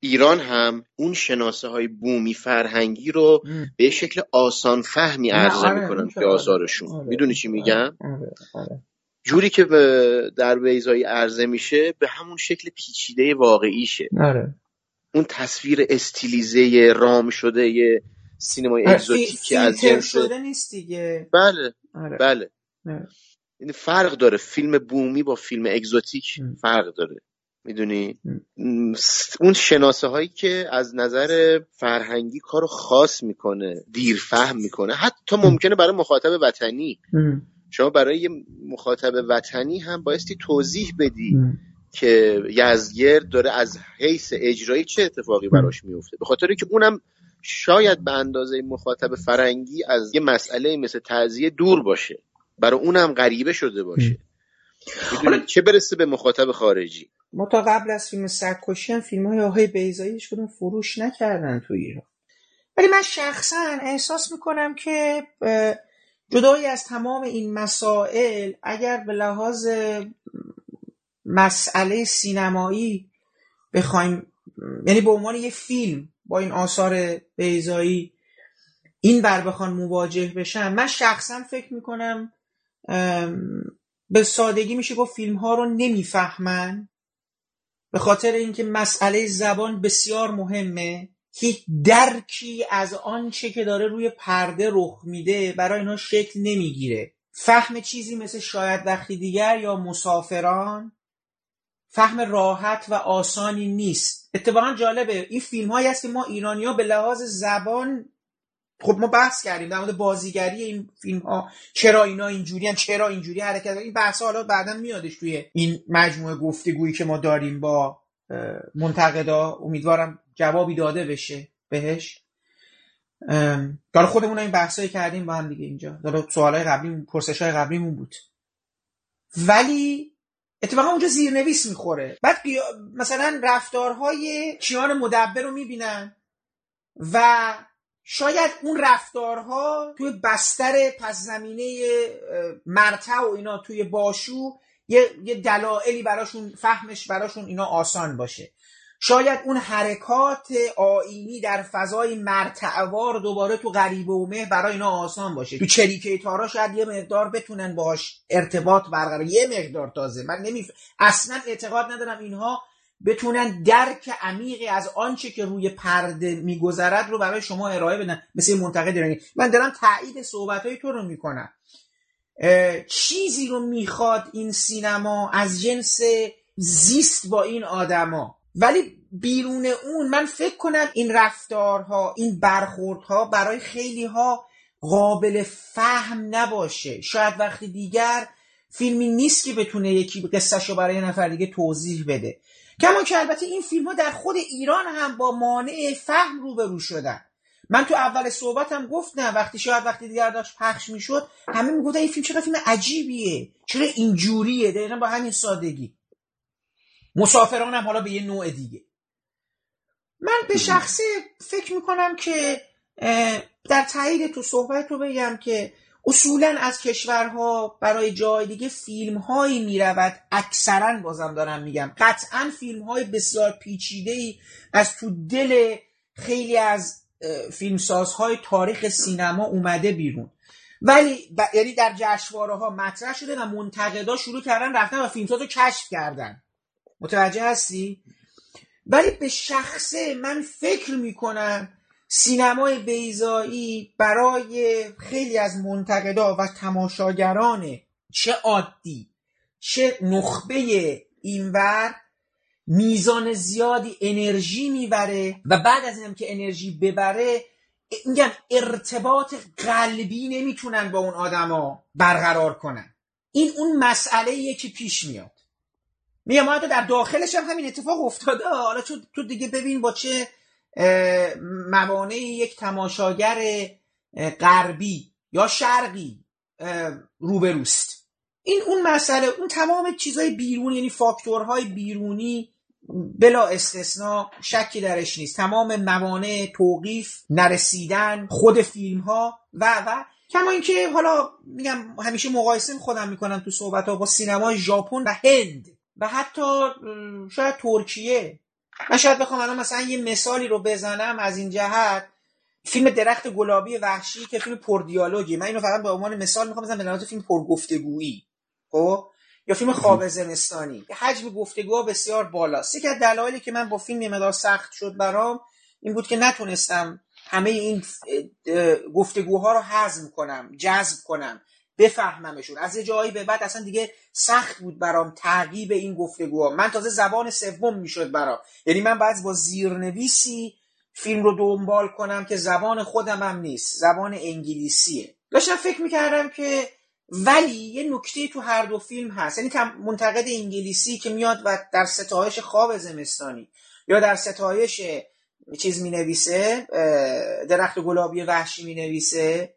ایران هم اون شناسه های بومی فرهنگی رو به شکل آسان فهمی عرضه آره، می‌کنن که آثارشون. آره، می‌دونی چی میگم؟ آره، جوری که در بیضایی عرضه میشه به همون شکل پیچیده واقعیشه. اون تصویر استیلیزه رام شده سینمای اگزوتیکی از جنس شده نیست دیگه. بله بله. این فرق داره. فیلم بومی با فیلم اگزوتیک فرق داره. می‌دونی؟ اون شناسه هایی که از نظر فرهنگی کارو خاص می‌کنه دیر فهم می‌کنه حتی ممکنه برای مخاطب وطنی. شما برای مخاطب وطنی هم بایستی توضیح بدی که یزگرد داره از حیث اجرایی چه اتفاقی براش میفته به خاطر که اونم شاید به اندازه مخاطب فرنگی از یه مسئله مثل تعذیه دور باشه. برای اونم غریبه شده باشه. چه برسه به مخاطب خارجی؟ ما تا قبل از فیلم سگکشی هم فیلم های آقای بیزایی کدوم فروش نکردن تو ایران. ولی من شخصا احساس می‌کنم که جدایی از تمام این مسائل اگر به لحاظ مسئله سینمایی بخوایم یعنی به عنوان یه فیلم با این آثار بیزایی این بر بخوان مواجه بشن من شخصا فکر می‌کنم به سادگی میشه گفت فیلم ها رو نمی‌فهمن به خاطر اینکه مسئله زبان بسیار مهمه. هیچ درکی از آنچه که داره روی پرده رخ میده برای اینا شکل نمی‌گیره. فهم چیزی مثل شاید وقتی دیگر یا مسافران فهم راحت و آسانی نیست. اتفاقا جالبه. این فیلم هایی است که ما ایرانیا به لحاظ زبان خب ما بحث کردیم در مورد بازیگری این فیلم ها چرا اینا اینجوری چرا اینجوری حرکت؟ این بحث حالا بعدا میادش توی این مجموعه گفتگویی که ما داریم با منتقدا. امیدوارم جوابی داده بشه بهش. حالا خودمون این بحثایی کردیم با هم دیگه اینجا. حالا سوالای پرسش های قبلیمون بود. ولی اتفاقا اونجا زیرنویس می‌خوره. بعد مثلا رفتارهای کیان مدبر رو می‌بینن و شاید اون رفتارها توی بستر پس زمینه مرتع و اینا توی باشو یه, یه دلایلی براشون فهمش براشون اینا آسان باشه. شاید اون حرکات آینی در فضای مرتعوار دوباره تو غریبه و مه برای اینا آسان باشه. تو چریکه شاید یه مقدار بتونن باش ارتباط برقرار یه مقدار تازه. من نمی اصلا اعتقاد ندارم اینها بتونن درک عمیقی از آنچه که روی پرده میگذرد رو برای شما ارائه بدن. مثل منتقد ایرانی. من دارم تایید صحبت های تو رو می‌کنم. چیزی رو می‌خواد این سینما از جنس زیست با این آدما. ولی بیرون اون من فکر کنم این رفتارها این برخوردها برای خیلی ها قابل فهم نباشه. شاید وقتی دیگر فیلمی نیست که بتونه یکی قصهش رو برای نفر دیگه توضیح بده. کما که البته این فیلم ها در خود ایران هم با مانع فهم روبرو شدن. من تو اول صحبتم گفتم وقتی شاید وقتی دیگر داشت پخش می‌شد همه می‌گفتن این فیلم چقدر فیلم عجیبیه چرا اینجوریه دقیقا با همین سادگی. مسافران هم حالا به یه نوع دیگه. من به شخصه فکر می‌کنم که در تایید تو صحبت رو بگم که اصولا از کشورها برای جای دیگه فیلم هایی می‌رود. اکثرا بازم دارم میگم. قطعا فیلم های بسیار پیچیده ای از تو دل خیلی از فیلمسازهای تاریخ سینما اومده بیرون. ولی ب... یعنی در جشنواره ها مطرح شده و منتقدا شروع کردن رفتن و فیلمساز رو کشف کردن. متوجه هستی؟ ولی به شخصه من فکر می‌کنم سینمای بیزایی برای خیلی از منتقدا و تماشاگران چه عادی چه نخبه اینور میزان زیادی انرژی می‌بره و بعد از اینم که انرژی ببره میگم ارتباط قلبی نمی‌تونن با اون آدما برقرار کنن. این اون مسئله که پیش میاد. میگم حتی در داخلش هم همین اتفاق افتاده. حالا تو دیگه ببین با چه موانع یک تماشاگر غربی یا شرقی روبروست. این اون مسئله اون تمام چیزهای بیرونی یعنی فاکتورهای بیرونی بلا استثنا شکی درش نیست. تمام موانع توقیف نرسیدن خود فیلم ها و و کما اینکه حالا میگم همیشه مقایسه خودم می‌کنم تو صحبت ها با سینمای ژاپن و هند. و حتی شاید ترکیه. من شاید بخوام الان مثلا یه مثالی رو بزنم از این جهت. فیلم درخت گلابی وحشی که فیلم پردیالوگی من اینو فقط به عنوان مثال می‌خوام بزنم به فیلم پرگفتگویی. خب؟ یا فیلم خواب زمستانی. حجم گفتگوها بسیار بالاست. یکی از دلایلی که من با فیلم یه سخت شد برام این بود که نتونستم همه این گفتگوها رو هضم کنم جذب کنم. بفهممشون. از یه جایی به بعد اصلا دیگه سخت بود برام تعقیب این گفتگوها. من تازه زبان سوم می‌شد برام. یعنی من بعد با زیرنویسی فیلم رو دنبال کنم که زبان خودم هم نیست. زبان انگلیسیه. داشتم فکر می‌کردم که ولی یه نکته تو هر دو فیلم هست. یعنی منتقد انگلیسی که میاد و در ستایش خواب زمستانی یا در ستایش چیز می نویسه درخت گلابی وحشی می نویسه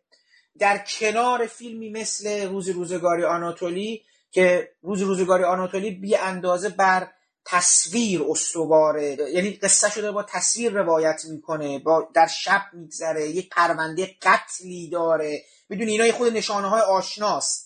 در کنار فیلمی مثل روز روزگاری آناتولی که روز روزگاری آناتولی بی اندازه بر تصویر استواره یعنی قصه شده با تصویر روایت می‌کنه با در شب میگذره یک پرونده قتلی داره. می‌دونی اینا خود نشانه های آشناست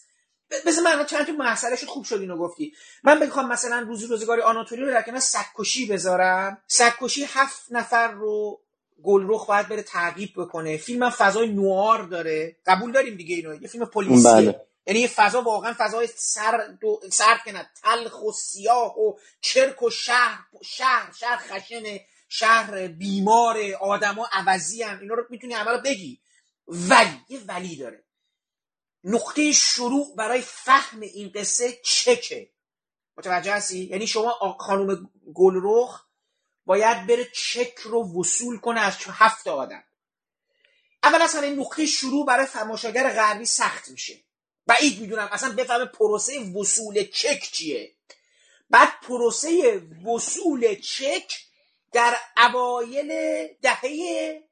بذار من چند تا مسئله شد خوب شد اینو گفتی. من بخوام مثلا روز روزگاری آناتولی رو در کنار سکوشی بذارم. سکوشی هفت نفر رو گلرخ باید بره تعقیب بکنه. فیلم فضای نوار داره. قبول داریم دیگه اینو؟ یه فیلم پلیسیه. بله. یعنی فضا واقعا فضای سر دو سرد کنه تلخ و سیاه و چرک و شهر شهر شهر خشن شهر بیمار آدما عوضی هم. اینا رو می‌تونی رو بگی. ولی یه ولی داره. نقطه شروع برای فهم این قصه چکه؟ متوجه هستی؟ یعنی شما خانم گلرخ باید بره چک رو وصول کنه از هفت آدم. اول از همه نقطه شروع برای تماشاگر غربی سخت میشه. بعید می‌دونم اصلا بفهمه پروسه وصول چک چیه. بعد پروسه وصول چک در اوایل دهه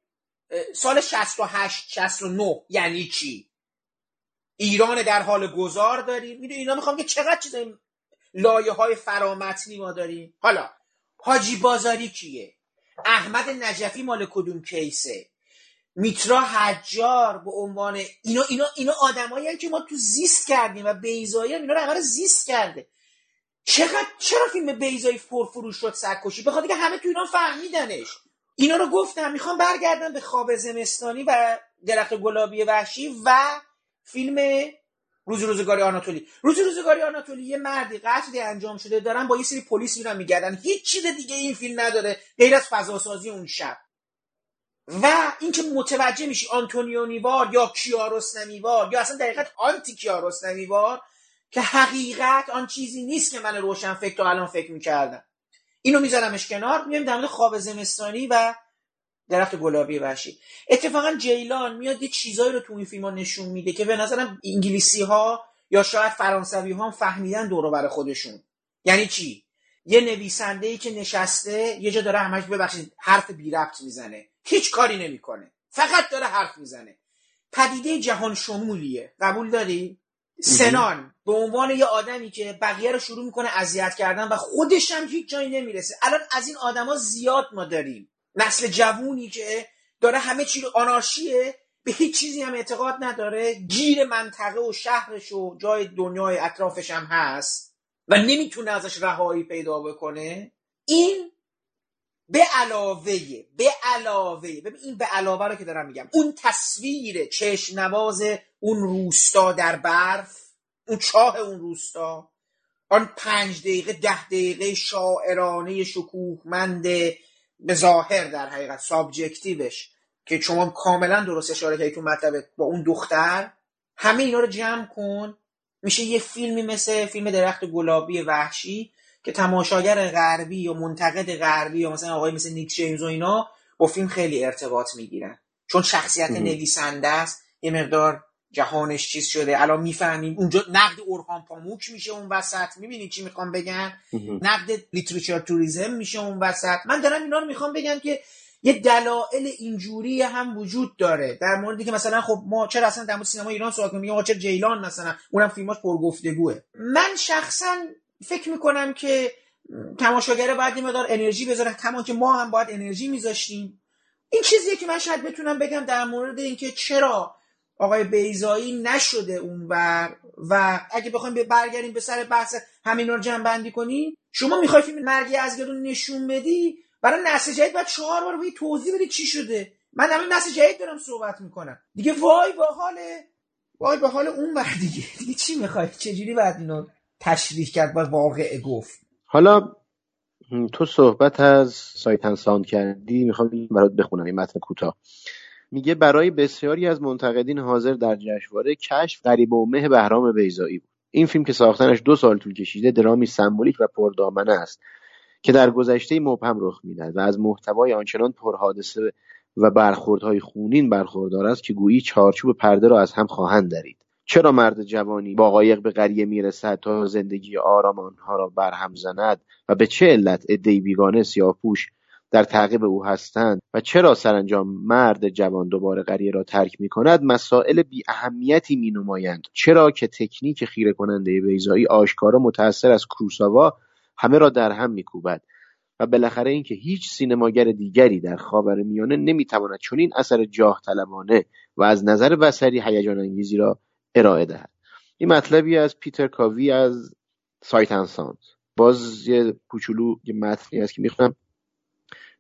سال 68 69 یعنی چی؟ ایران در حال گذار داریم. می‌دونی اینا می‌خوام که چقدر چیز لایه های فرامتنی ما داریم. حالا حاجی بازاری کیه؟ احمد نجفی مال کدوم کیسه؟ میترا حجار به عنوان اینا اینا اینا آدمایی که ما تو زیست کردیم و بیزایی هم اینا رو زیست کرده. چقدر چرا فیلم بیزایی پرفروش شد سرکشی؟ بخاطر که همه تو ایران فهمیدنش. اینا رو گفتم می‌خوام برگردم به خواب زمستانی و درخت گلابی وحشی و فیلم روز روزگاری آناتولی. روز روزگاری آناتولی یه مردی قتلی انجام شده دارن با یه سری پلیس میرن میگردن. هیچ چیز دیگه این فیلم نداره غیر از فضاسازی اون شب. و اینکه متوجه میشی آنتونیو نیوار یا کیاروس نمیوار یا اصلا دقیقت آنتی کیاروس نمیوار که حقیقت آن چیزی نیست که من روشن فکر تو الان فکر می‌کردم. اینو میذارمش کنار میایم در مورد خواب زمستانی و درخت گلابی وحشی. اتفاقا جیلان میاد یه چیزایی رو تو این فیلم ها نشون میده که به نظرم انگلیسی ها یا شاید فرانسوی ها هم فهمیدن دورو بر خودشون. یعنی چی؟ یه نویسنده ای که نشسته یه جا داره همش ببخشید حرف بی ربط می‌زنه. هیچ کاری نمی‌کنه. فقط داره حرف می‌زنه. پدیده جهان شمولیه. قبول داری؟ سنان به عنوان یه آدمی که بقیه رو شروع می‌کنه اذیت کردن و خودش هم هیچ جایی نمی‌رسه. الان از این آدما زیاد ما داریم. نسل جوونی که داره همه چی رو آنارشیه به هیچ چیزی هم اعتقاد نداره. گیر منطقه و شهرش و جای دنیای اطرافش هم هست و نمی‌تونه ازش رهایی پیدا بکنه. این به علاوه به علاوه ببین این به علاوه رو که دارم میگم. اون تصویر چشم نواز اون روستا در برف اون چاه اون روستا آن پنج دقیقه ده دقیقه شاعرانه شکوهمند به ظاهر در حقیقت سابجکتیوش که شما کاملا درست اشاره کردی تو مطلب با اون دختر همه اینا رو جمع کن. میشه یه فیلمی مثل فیلم درخت گلابی وحشی که تماشاگر غربی یا منتقد غربی یا مثلا آقای مثل نیک جیمز و اینا با فیلم خیلی ارتباط می‌گیرن. چون شخصیت نویسنده است یه مقدار جهانش چیز شده. الان می‌فهمیم اونجا نقد اورهان پاموک میشه اون وسط. می‌بینی چی می‌خوام بگم؟ نقد لیتریچر توریزم میشه اون وسط. من دارم اینا رو می‌خوام بگم که یه دلایل اینجوری هم وجود داره. در موردی که مثلا خب ما چرا اصلا در مورد سینما ایران صحبت کنیم چرا جیلان مثلا؟ اونم فیلماش پرگفتگوه. من شخصا فکر می‌کنم که تماشاگر باید یه مقدار انرژی بذاره. کمان که ما هم باید انرژی میذاشتیم. این چیزیه که من شاید بتونم بگم در مورد اینکه چرا آقای بیزایی نشده اونور و اگه بخوایم برگردیم به سر بحث همین رو جمع بندی کنیم شما می‌خوای فیلم مرگی از گرون نشون بدی؟ برای نسل جدید باید چهار بار بگی توضیح بدی چی شده. من همین نسل جدید دارم صحبت می‌کنم. دیگه وای با حال وای با حال اون وقت دیگه. *laughs* دیگه چی می‌خوای؟ چجوری باید اینو تشریح کرد؟ با واقع گفت. حالا تو صحبت از سایتن ساند کردی می‌خوام برات بخونم این متن کوتاه. میگه برای بسیاری از منتقدین حاضر در جشنواره کشف غریب و مه بهرام بیزایی بود. این فیلم که ساختنش دو سال طول کشیده درامی سمبولیک و پردامنه است که در گذشته مبهم رخ می‌دهد و از محتوای آنچنان پرحادثه و برخوردهای خونین برخوردار است که گویی چارچوب پرده را از هم خواهند درید. چرا مرد جوانی با قایق به قریه می‌رسد تا زندگی آرام آنها را برهم زند و به چه علت عدهای بیگانه سیاهپوش در تعقیب او هستند و چرا سرانجام مرد جوان دوباره قریه را ترک می کند مسائل بی اهمیتی می نمایند چرا که تکنیک خیره کننده بیزایی آشکارا متأثر از کروساوا همه را در هم میکوبد و بالاخره اینکه هیچ سینماگر دیگری در خاورمیانه نمی‌تواند چنین اثر جاه طلبانه و از نظر بصری هیجان انگیزی را ارائه دهد. این مطلبی از پیتر کاوی از سایت اند ساند باز یه کوچولو یه متنی است که می‌خونم.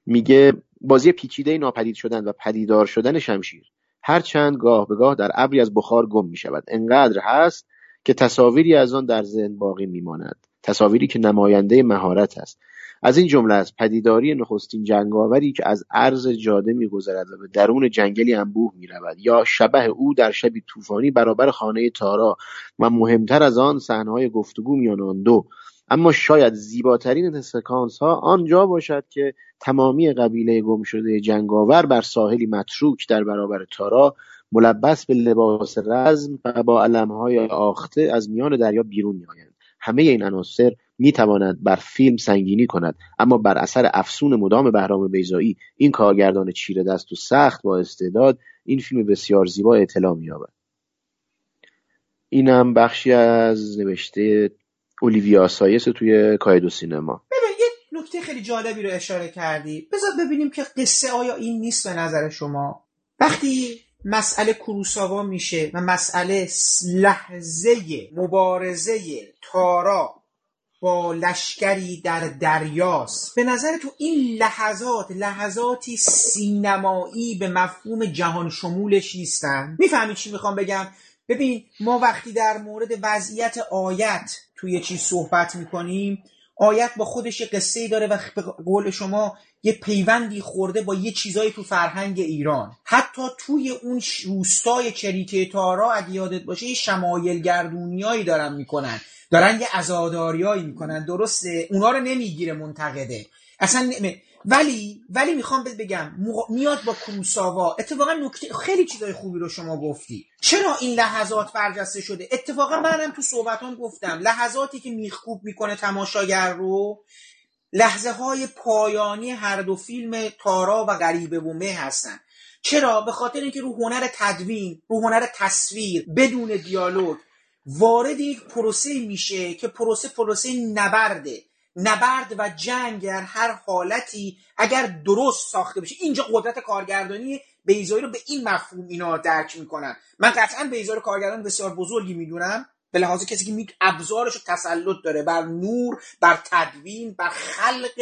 میگه بازی پیچیده ناپدید شدن و پدیدار شدن شمشیر. هرچند گاه به گاه در ابری از بخار گم می شود انقدر هست که تصاویری از آن در ذهن باقی میماند. تصاویری که نماینده مهارت است. از این جمله از پدیداری نخستین جنگاوری که از عرض جاده میگذرد و به درون جنگلی انبوه می‌رود. یا شبه او در شبی طوفانی برابر خانه تارا و مهمتر از آن صحنههای گفتگو میان آن دو اما شاید زیباترین سکانس ها آنجا باشد که تمامی قبیله گم شده جنگاور بر ساحلی متروک در برابر تارا ملبس به لباس رزم و با علمهای آخته از میان دریا بیرون میآیند. همه این عناصر می‌تواند بر فیلم سنگینی کند اما بر اثر افسون مدام بهرام بیزایی این کارگردان چیره دست و سخت با استعداد این فیلم بسیار زیبا اطلاع مییابد. اینم بخشی از نوشته اولیویا سایس توی کایدو سینما. ببین یه نکته خیلی جالبی رو اشاره کردی. بذار ببینیم که قصه آیا این نیست به نظر شما؟ وقتی مسئله کروساوا میشه و مسئله لحظه مبارزه تارا با لشکری در دریاست به نظر تو این لحظات لحظاتی سینمایی به مفهوم جهان شمولش نیستن؟ می‌فهمی چی می‌خوام بگم؟ ببین ما وقتی در مورد وضعیت آیت توی چیز صحبت می‌کنیم. آیت با خودش یه قصه داره و به قول شما یه پیوندی خورده با یه چیزایی تو فرهنگ ایران. حتی توی اون روستای چریکه تارا اگه یادت باشه یه شمایل گردونیایی دارن می‌کنن. دارن یه ازاداریایی می‌کنن. درسته؟ اونا رو نمی‌گیره منتقده. اصلا ولی ولی می‌خوام بگم میاد با کروساوا اتفاقا نکته خیلی چیزای خوبی رو شما گفتی. چرا این لحظات برجسته شده؟ اتفاقا منم تو صحبتان گفتم لحظاتی که میخکوب می‌کنه تماشاگر رو لحظه های پایانی هر دو فیلم تارا و غریبه و مه هستن. چرا؟ به خاطر اینکه رو هنر تدوین رو هنر تصویر بدون دیالوگ وارد یک پروسه میشه که پروسه پروسه نبرده. نبرد و جنگ در هر حالتی اگر درست ساخته بشه. اینجا قدرت کارگردانی بیزایی رو به این مفهوم اینا درک می‌کنن. من قطعا بیزایی کارگردان بسیار بزرگی می‌دونم به لحاظ کسی که می ابزارش رو تسلط داره بر نور بر تدوین بر خلق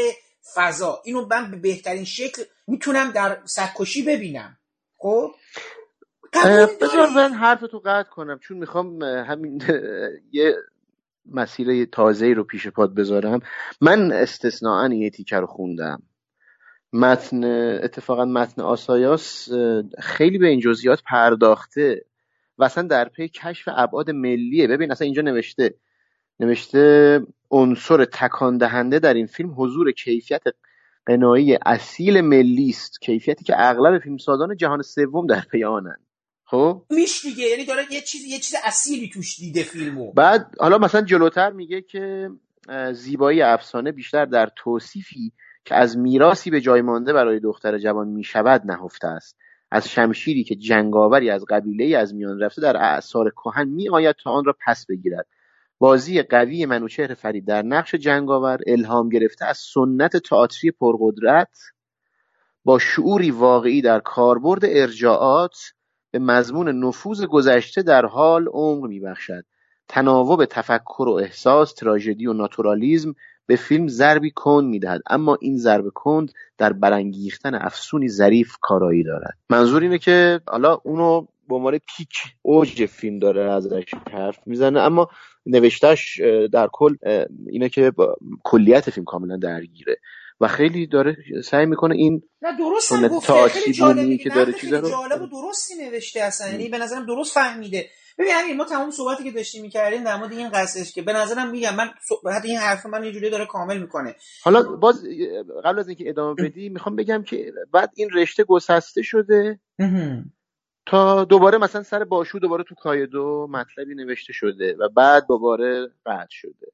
فضا. اینو من به بهترین شکل می‌تونم در سرکشی ببینم. خب؟ بذار من حرف تو قطع کنم چون می‌خوام همین یه مسیر تازه رو پیش پاد بذارم. من استثناا یه تیکه رو خوندم. متن اتفاقا متن آسایاس خیلی به این جزئیات پرداخته و اصلا در پی کشف ابعاد ملیه. ببین اصلا اینجا نوشته نوشته عنصر تکان دهنده در این فیلم حضور کیفیت قنایی اصیل ملی است. کیفیتی که اغلب فیلمسازان جهان سوم در پی آنند. خب؟ میش دیگه یعنی داره یه چیز یه چیز اصیلی توش دیده فیلمو. بعد حالا مثلا جلوتر میگه که زیبایی افسانه بیشتر در توصیفی که از میراسی به جای مانده برای دختر جوان می‌شود نهفته است. از شمشیری که جنگاوری از قبیله از میان رفته در اعثار کهن میآید تا آن را پس بگیرد. بازی قوی منوچهر فرید در نقش جنگاور الهام گرفته از سنت تئاتری پرقدرت با شعوری واقعی در کاربرد ارجاعات به مضمون نفوذ گذشته در حال عمق میبخشد. تناوب تفکر و احساس تراژدی و ناتورالیزم به فیلم ضربی کند می‌دهد. اما این ضرب کند در برانگیختن افسونی ظریف کارایی دارد. منظور اینه که حالا اونو به عنوان پیک اوج فیلم داره ازش حرف می‌زنه اما نوشتش در کل اینه که کلیت فیلم کاملا درگیره. و خیلی داره سعی می‌کنه این نه درست هم گفته. خیلی جالبی که داره چیزا رو جالب و درستی نوشته اصلا. یعنی به نظرم درست فهمیده. ببین همین ما تمام صحبتی که داشتیم می‌کردیم در مورد این قصهش که به نظرم میگم من صحبت این حرف من یه جوری داره کامل می‌کنه. حالا باز قبل از اینکه ادامه بدی می‌خوام بگم که بعد این رشته گسسته شده. تا دوباره مثلا سر باشو دوباره تو کایدو مطلبی نوشته شده و بعد دوباره قطع شده.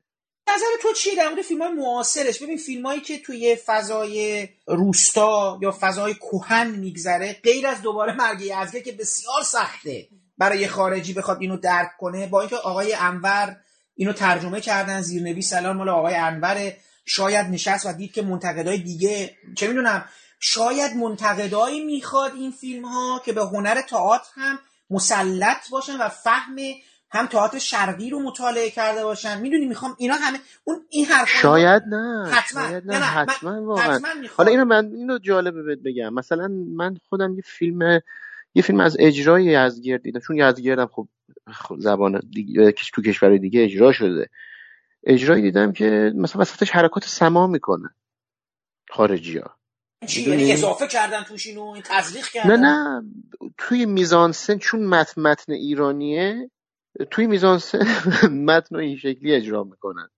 نظر تو چیه در مورد فیلم های معاصرش؟ ببین فیلم هایی که توی فضای روستا یا فضای کوهن میگذره غیر از دوباره مرگ یزگه که بسیار سخته برای خارجی بخواد اینو درک کنه با اینکه آقای انور اینو ترجمه کردن زیرنویس سلام مال آقای انور شاید نشست و دید که منتقدای دیگه چه می‌دونم شاید منتقدایی می‌خواد این فیلم ها که به هنر تئاتر هم مسلط باشن و فهم هم تئاتر شرقی رو مطالعه کرده باشن. می‌دونی می‌خوام اینا همه اون این حرف شاید نه. حتما. شاید نه, نه, حتما واقعا. حتما حالا اینو من اینو جالبه بهت بگم. مثلا من خودم یه فیلم یه فیلم از اجرای یزگرد دیدم. چون یزگردم خب زبان دیگه تو کشور دیگه اجرا شده. اجرایی دیدم که مثلا وسطش حرکات سما می‌کنه. خارجی ها چی؟ یعنی اضافه کردن توش اینو؟ تزریق کردن نه. نه توی میزانسن چون متن متن ایرانیه توی میزانسن *laughs* متن این شکلی اجرا می‌کنن.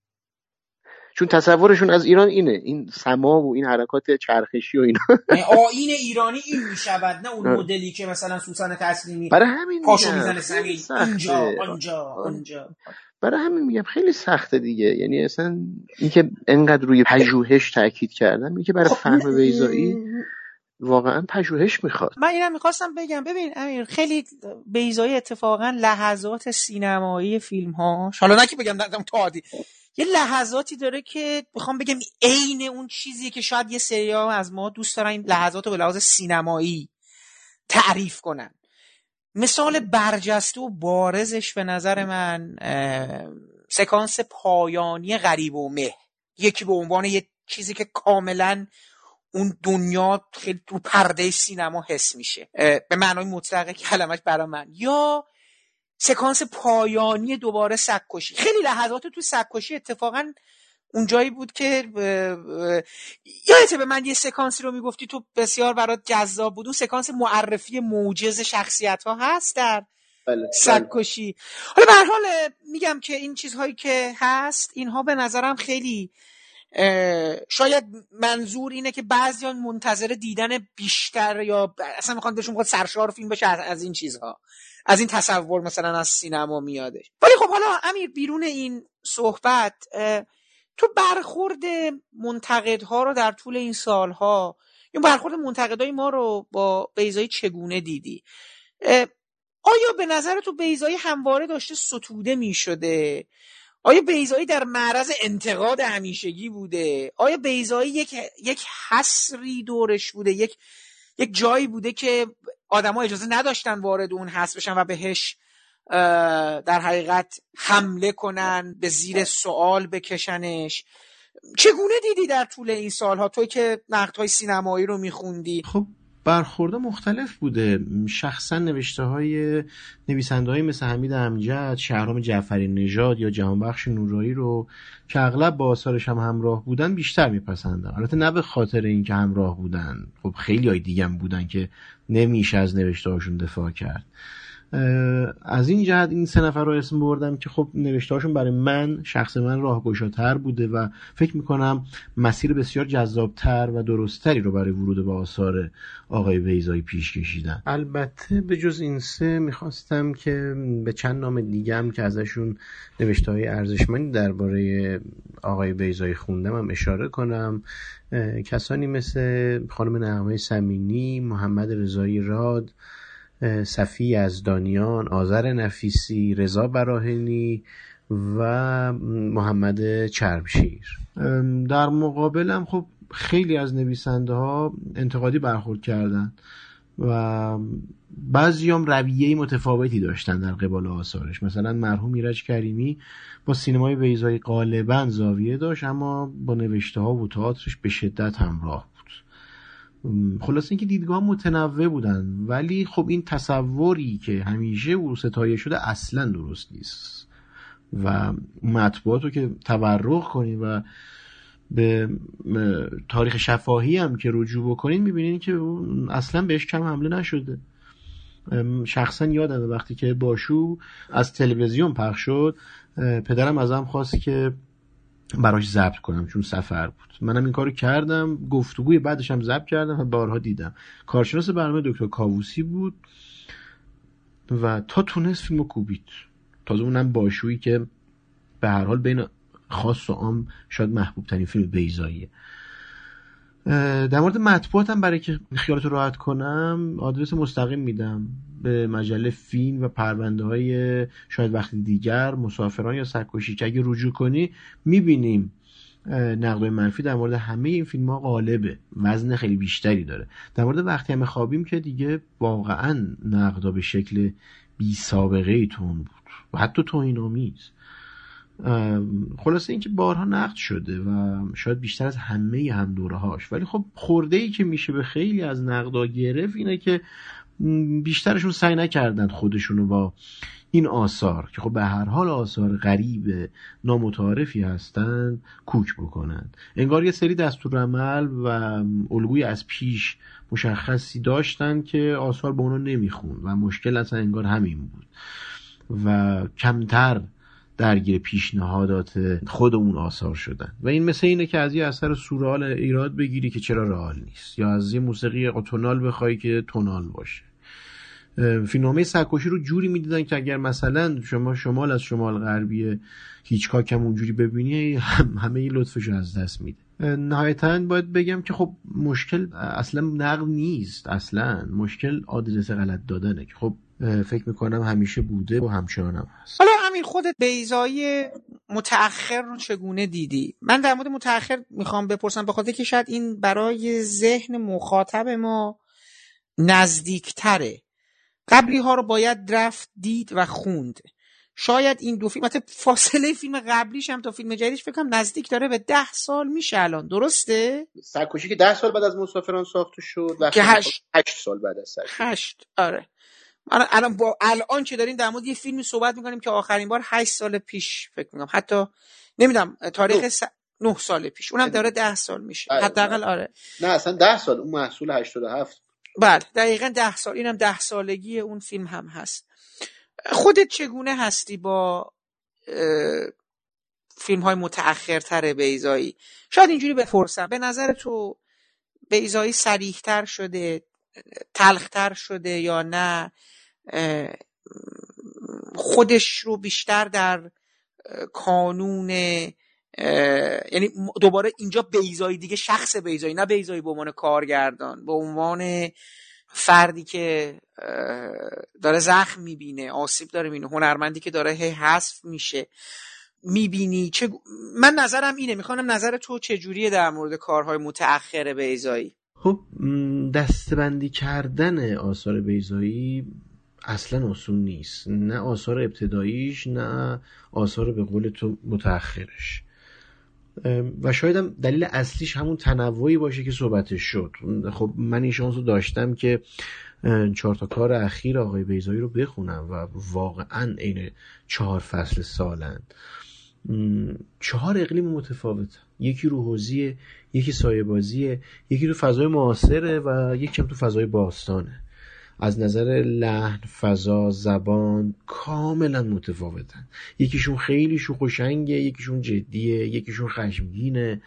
چون تصورشون از ایران اینه این سما و این حرکات چرخشی و اینا. آین ایرانی این می‌شود نه اون مدلی که مثلا سوسن تسلیمی برای همین پاشو می‌زنه زمین اینجا آنجا آنجا. برای همین میگم خیلی سخته دیگه. یعنی اصلا اینکه انقدر روی پژوهش تاکید کردن میگه که برای فهم بیزایی واقعا پژوهش می‌خواد. من اینم می‌خواستم بگم. ببین امیر خیلی بیزایی اتفاقا لحظات سینمایی فیلم هاش حالا نه که بگم دادم تعادی یه لحظاتی داره که می‌خوام بگم عین اون چیزیه که شاید یه سریا از ما دوست دارن این لحظات رو به لحاظ سینمایی تعریف کنن. مثال برجسته و بارزش به نظر من سکانس پایانی غریب و مه. یکی به عنوان یه چیزی که کاملا اون دنیا خیلی تو پرده سینما حس میشه. به معنای مطلق کلمش برای من. یا سکانس پایانی دوباره سکوشی خیلی لحظات تو سکوشی اتفاقا اونجایی بود که یادته به من یه سکانسی رو می‌گفتی تو بسیار برات جذاب بود. اون سکانس معرفی موجز شخصیت ها هست در بله. سگکشی. حالا به حال میگم که این چیزهایی که هست اینها به نظرم خیلی شاید منظور اینه که بعضیان منتظر دیدن بیشتر یا اصلا می‌خوان بهشون می‌خواد سرشار فیلم بشه از این چیزها. از این تصور مثلا از سینما میادش. ولی خب حالا امیر بیرون این صحبت تو برخورد منتقدها رو در طول این سالها یا برخورد منتقدای ما رو با بیزایی چگونه دیدی؟ آیا به نظر تو بیزایی همواره داشته ستوده می شده آیا بیزایی در معرض انتقاد همیشگی بوده؟ آیا بیزایی یک یک حسری دورش بوده؟ یک یک جایی بوده که آدما اجازه نداشتن وارد اون حس بشن و بهش در حقیقت حمله کنن به زیر سوال بکشنش؟ چگونه دیدی در طول این سالها؟ توی که نقدهای سینمایی رو میخوندی؟ خب برخورده مختلف بوده. شخصا نوشته های نویسنده های مثل حمید امجد شهرام جعفری نژاد یا جهانبخش نورایی رو که اغلب با آثارش هم همراه بودن بیشتر میپسندم البته نه به خاطر اینکه همراه بودن. خب خیلی های دیگه بودن که نمیشه از نوشته هاشون دفاع کرد. از این جهت این سه نفر رو اسم بردم که خب نوشتهاشون برای من شخص من راهگشاتر بوده و فکر می‌کنم مسیر بسیار جذابتر و درستتری رو برای ورود به آثار آقای بیزایی پیش کشیدن. البته به جز این سه می‌خواستم که به چند نام دیگه هم که ازشون نوشته های ارزشمندی درباره آقای بیزایی خوندم هم اشاره کنم. کسانی مثل خانم نعمه سمینی محمد رضایی راد صفی دانیان آذر نفیسی رضا براهنی و محمد چربشیر در مقابلم خب خیلی از نویسنده ها انتقادی برخورد کردن و بعضی هم رویه متفاوتی داشتن در قبال آثارش. مثلا مرحوم ایرج کریمی با سینمای ویزای غالبا زاویه داشت اما با نوشته ها و تئاترش به شدت همراه خلاص اینکه دیدگاه متنوع بودن. ولی خب این تصوری که همیشه او ستایه شده اصلا درست نیست. و مطبوعات رو که تورخ کنید و به تاریخ شفاهی هم که رجوع بکنین می‌بینین که اصلا بهش کم حمله نشده. شخصا یادمه وقتی که باشو از تلویزیون پخش شد پدرم ازم خواست که براش ضبط کنم چون سفر بود. منم این کارو کردم گفتگوی بعدش هم ضبط کردم و بارها دیدم. کارشناس برنامه دکتر کاووسی بود و تا تونست فیلمو کوبید. تازه اونم باشویی که به هر حال بین خاص و عام شاید محبوب ترین فیلم بیزاییه در مورد مطبوعاتم برای که خیالتو راحت کنم آدرس مستقیم میدم. به مجله فیلم و پرونده های شاید وقتی دیگر مسافران یا سرکشی که اگه رجوع کنی می‌بینیم نقدای منفی در مورد همه این فیلم ها غالبه. وزن خیلی بیشتری داره. در مورد وقتی همه خوابیم که دیگه واقعا نقدا به شکل بی سابقه ای تون بود. و حتی توهین آمیز خلاصه اینکه بارها نقد شده و شاید بیشتر از همه هم دوره هاش ولی خب خورده ای که میشه به خیلی از نقدا گرفت اینه که بیشترشون سعی نکردن خودشونو با این آثار که خب به هر حال آثار غریب نامتعارفی هستند کوک بکنند. انگار یه سری دستورالعمل و الگوی از پیش مشخصی داشتن که آثار به اونا نمیخون و مشکل اصلا انگار همین بود. و کمتر درگیر پیشنهادات خود اون آثار شدن. و این مثل اینه که از یه اثر سورال ایراد بگیری که چرا رئال نیست. یا از یه موسیقی اتونال بخوای که تونال باشه. فیلمنامه سرکشی رو جوری می‌دیدن که اگر مثلا شما شمال از شمال غربی هیچکاک هم اونجوری ببینی همه این لطفش از دست میده. نهایتا باید بگم که خب مشکل اصلا نقل نیست. اصلا مشکل آدرس غلط دادنه که خب فکر می‌کنم همیشه بوده و همچنان هم هست. حالا همین خودت بیزایی متأخر رو چگونه دیدی؟ من در مورد متأخر می‌خوام بپرسم به خاطر که شاید این برای ذهن مخاطب ما نزدیکتره. قبلی ها رو باید رفت دید و خوند. شاید این دو فیلم فاصله فیلم قبلیش هم تا فیلم جدیدش فکر کنم نزدیک داره به ده سال میشه الان. درسته؟ سرکشی که ده سال بعد از مسافران ساخته شد و که هشت, هشت سال بعد از سرکشی. هشت. آره. الان با الان که داریم در مورد یه فیلمی صحبت می‌کنیم که آخرین بار هشت سال پیش فکر می‌کنم. حتی نمی‌دونم تاریخ س... نه سال پیش. اونم داره ده سال میشه. آره، حداقل آره. نه اصلا ده سال اون محصول 87 بله دقیقا ده سال. اینم ده سالگی اون فیلم هم هست. خودت چگونه هستی با فیلم های متأخرتر بیزایی شاید اینجوری بپرسم. به نظر تو بیزایی سریحتر شده؟ تلختر شده یا نه خودش رو بیشتر در کانون یعنی دوباره اینجا بیزایی دیگه شخص بیزایی نه بیزایی به عنوان کارگردان به عنوان فردی که داره زخم می‌بینه آسیب داره می‌بینه هنرمندی که داره هی حذف میشه می‌بینی چه من نظرم اینه می‌خوام نظر تو چجوریه در مورد کارهای متأخر بیزایی خب دستبندی کردن آثار بیزایی اصلا آسون نیست. نه آثار ابتداییش نه آثار به قول تو متأخرش. و شاید هم دلیل اصلیش همون تنوعی باشه که صحبتش شد. خب من این شانس رو داشتم که چهار تا کار اخیر آقای بیزایی رو بخونم و واقعا عین چهار فصل سالن. چهار اقلیم متفاوت یکی رو حوزیه یکی سایه بازیه یکی تو فضای معاصره و یکی هم تو فضای باستانه. از نظر لحن فضا زبان کاملا متفاوتن. یکیشون خیلی شوخ و شنگه یکیشون جدیه یکیشون خشمگینه.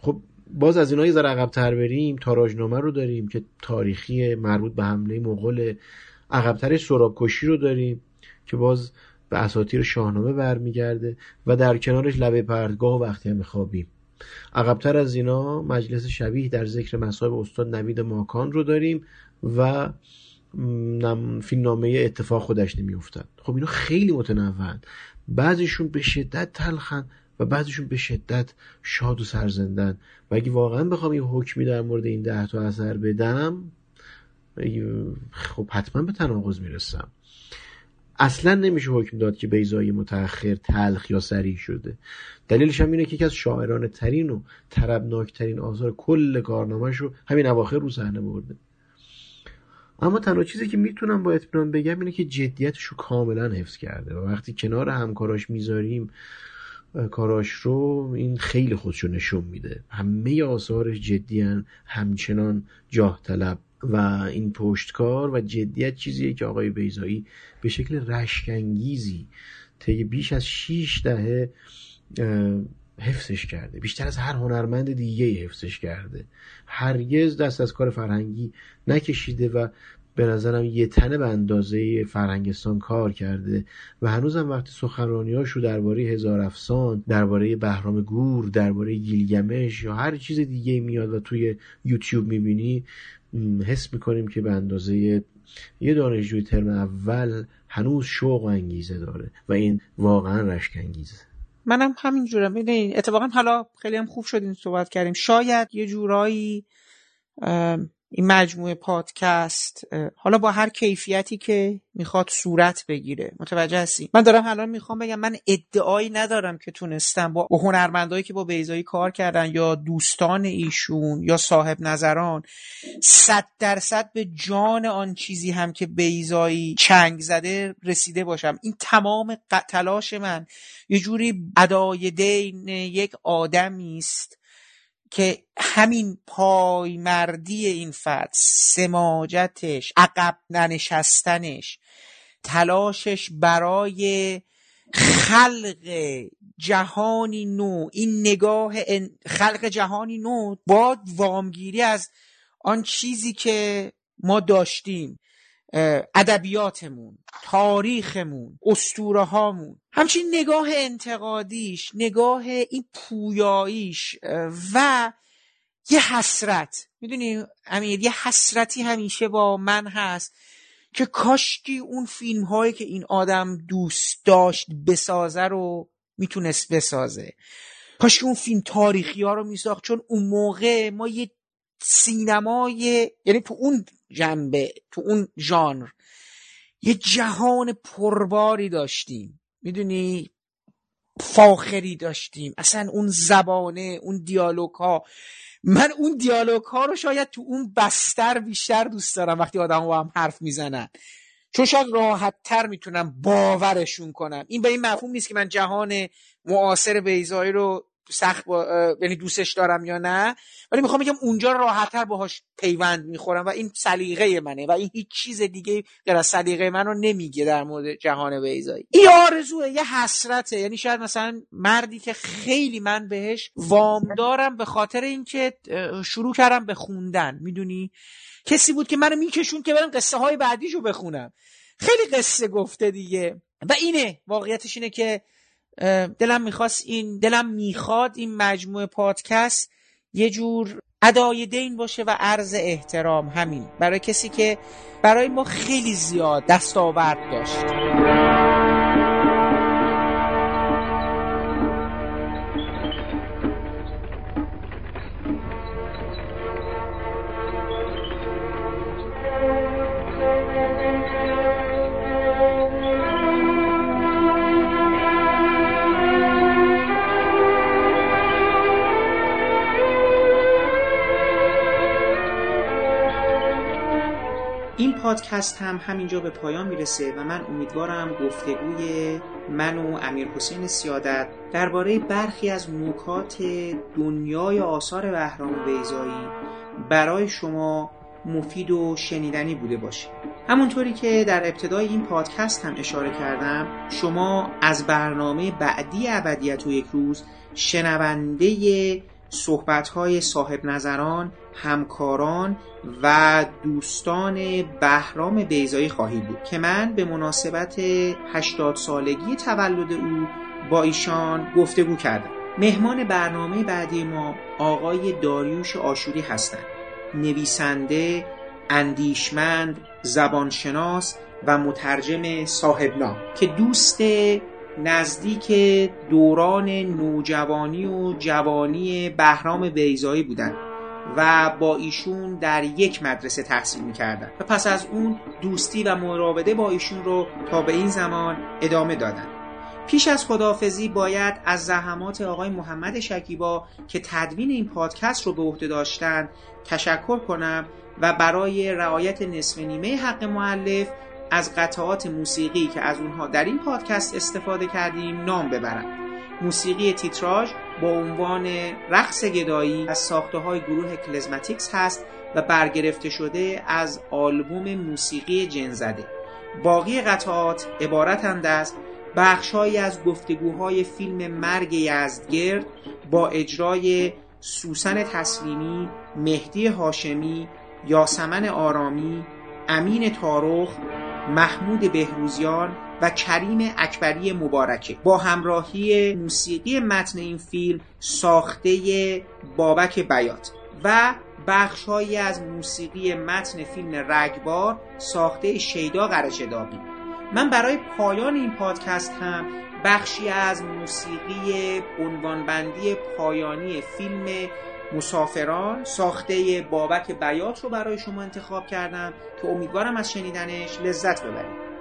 خب باز از اینایی ذره عقبتر بریم. تاراجنامه رو داریم که تاریخی مربوط به حمله مغول عقبترش سراب کشی رو داریم که باز به اساطیر شاهنامه برمیگرده و در کنارش لبه پردگاه و وقتی هم خوابیم عقبتر از اینا مجلس شبیه در ذکر مصائب استاد نوید ماکان رو داریم و فیلمنامه اتفاق خودش نمیافتد خب اینا خیلی متنوعن. بعضیشون به شدت تلخن و بعضیشون به شدت شاد و سرزندن. و اگه واقعا بخوام یه حکمی در مورد این ده تا اثر بدم خب حتما به تناقض می‌رسم. اصلا نمیشه حکم داد که بیزایی متأخر تلخ یا سریع شده. دلیلش هم اینه که یکی از شاعران ترین و طربناک ترین آثار کل کارنامهش رو همین اواخر رو صحنه برده. اما تنها چیزی که می‌تونم با اطمینان بگم اینه که جدیتش رو کاملا حفظ کرده و وقتی کنار همکاراش می‌ذاریم کاراش رو این خیلی خودشو نشون میده. همه آثارش جدیان همچنان جاه طلب. و این پشتکار و جدیت چیزیه که آقای بیزایی به شکل رشکنگیزی طی بیش از 6 دهه حفظش کرده. بیشتر از هر هنرمند دیگه حفظش کرده. هرگز دست از کار فرهنگی نکشیده و به نظرم یه تنه به اندازه فرهنگستان کار کرده و هنوزم وقتی سخنرانیاش رو درباره هزار افسان درباره بهرام گور درباره گیلگمش یا هر چیز دیگه میاد و توی یوتیوب می‌بینی حس می‌کنیم که به اندازه یه دانشجوی ترم اول هنوز شوق و انگیزه داره و این واقعا رشک انگیزه منم همین جورم. اتفاقا حالا خیلی هم خوب شدیم صحبت کردیم. شاید یه جورایی این مجموعه پادکست حالا با هر کیفیتی که می‌خواد صورت بگیره. متوجه هستی؟ من دارم الان می‌خوام بگم من ادعایی ندارم که تونستم با هنرمندایی که با بیزایی کار کردن یا دوستان ایشون یا صاحب نظران صد درصد به جان آن چیزی هم که بیزایی چنگ زده رسیده باشم. این تمام تلاش من یه جوری ادای دین یک آدمی است که همین پایمردی این فرد سماجتش عقب ننشستنش تلاشش برای خلق جهانی نو این نگاه خلق جهانی نو با وامگیری از آن چیزی که ما داشتیم. ادبیاتمون تاریخمون اسطوره هامون همچین نگاه انتقادیش نگاه این پویاییش و یه حسرت. می‌دونی امیر یه حسرتی همیشه با من هست که کاشکی اون فیلم هایی که این آدم دوست داشت بسازه رو می‌تونست بسازه. کاشکی اون فیلم تاریخی ها رو میساخت چون اون موقع ما یه سینمای یعنی تو اون جنبه تو اون ژانر. یه جهان پرباری داشتیم. می‌دونی؟ فاخری داشتیم. اصلا اون زبانه اون دیالوگ ها من اون دیالوگ ها رو شاید تو اون بستر بیشتر دوست دارم وقتی آدم با هم حرف می‌زنن. چون شاید راحت تر می‌تونم باورشون کنم. این به این مفهوم نیست که من جهان معاصر بیزایی رو سخت با... یعنی دوستش دارم یا نه ولی می‌خوام بگم اونجا راحتتر باهاش پیوند می‌خورم و این سلیقه منه و این هیچ چیز دیگه غیر از سلیقه من نمیگه در مورد جهان بیزایی این آرزوه یه حسرته. یعنی شاید مثلا مردی که خیلی من بهش وام دارم به خاطر اینکه شروع کردم به خوندن. می‌دونی؟ کسی بود که منو میکشون که برم قصه های بعدیشو بخونم. خیلی قصه گفته دیگه. و اینه واقعیتش اینه که دلم می‌خواست این دلم می‌خواد این مجموعه پادکست یه جور ادای دین باشه و عرض احترام همین. برای کسی که برای ما خیلی زیاد دستاورد داشت. پادکست هم همینجا به پایان می‌رسه و من امیدوارم گفتگوی من و امیر حسین سیادت درباره برخی از نکات دنیای آثار بهرام بیزایی برای شما مفید و شنیدنی بوده باشه. همونطوری که در ابتدای این پادکست هم اشاره کردم شما از برنامه بعدی ابدیت و یک روز شنونده صحبت‌های صاحب نظران، همکاران و دوستان بهرام بیزایی خواهید بود که من به مناسبت 80 سالگی تولد او با ایشان گفتگو کردم. مهمان برنامه بعدی ما آقای داریوش آشوری هستند. نویسنده اندیشمند زبانشناس و مترجم صاحب نام که دوست نزدیک دوران نوجوانی و جوانی بهرام بیزایی بودند و با ایشون در یک مدرسه تحصیل می‌کردن و پس از اون دوستی و مراوده با ایشون رو تا به این زمان ادامه دادن پیش از خداحافظی باید از زحمات آقای محمد شکیبا که تدوین این پادکست رو به عهده داشتن تشکر کنم و برای رعایت نصف نیمه حق معلف از قطعات موسیقی که از اونها در این پادکست استفاده کردیم نام ببرم. موسیقی تیتراژ با عنوان رقص گدایی از ساخته های گروه کلزماتیکس هست و برگرفته شده از آلبوم موسیقی جنزده. باقی قطعات عبارتند از بخشهایی از گفتگوهای فیلم مرگ یزدگرد با اجرای سوسن تسلیمی، مهدی هاشمی، یاسمن آرامی، امین تارخ، محمود بهروزیان و کریم اکبری مبارکه. با همراهی موسیقی متن این فیلم ساخته بابک بیات و بخشهایی از موسیقی متن فیلم رگبار ساخته شیدا قرشداقی من برای پایان این پادکست هم بخشی از موسیقی عنوانبندی پایانی فیلم مسافران ساخته بابک بیات رو برای شما انتخاب کردم که امیدوارم از شنیدنش لذت ببرید.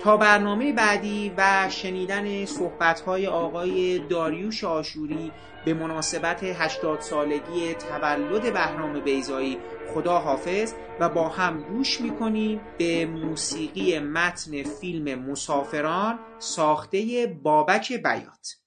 تا برنامه بعدی و شنیدن صحبت‌های آقای داریوش آشوری به مناسبت 80 سالگی تولد بهرام بیزایی خدا حافظ و با هم گوش می‌کنیم به موسیقی متن فیلم مسافران ساخته بابک بیات.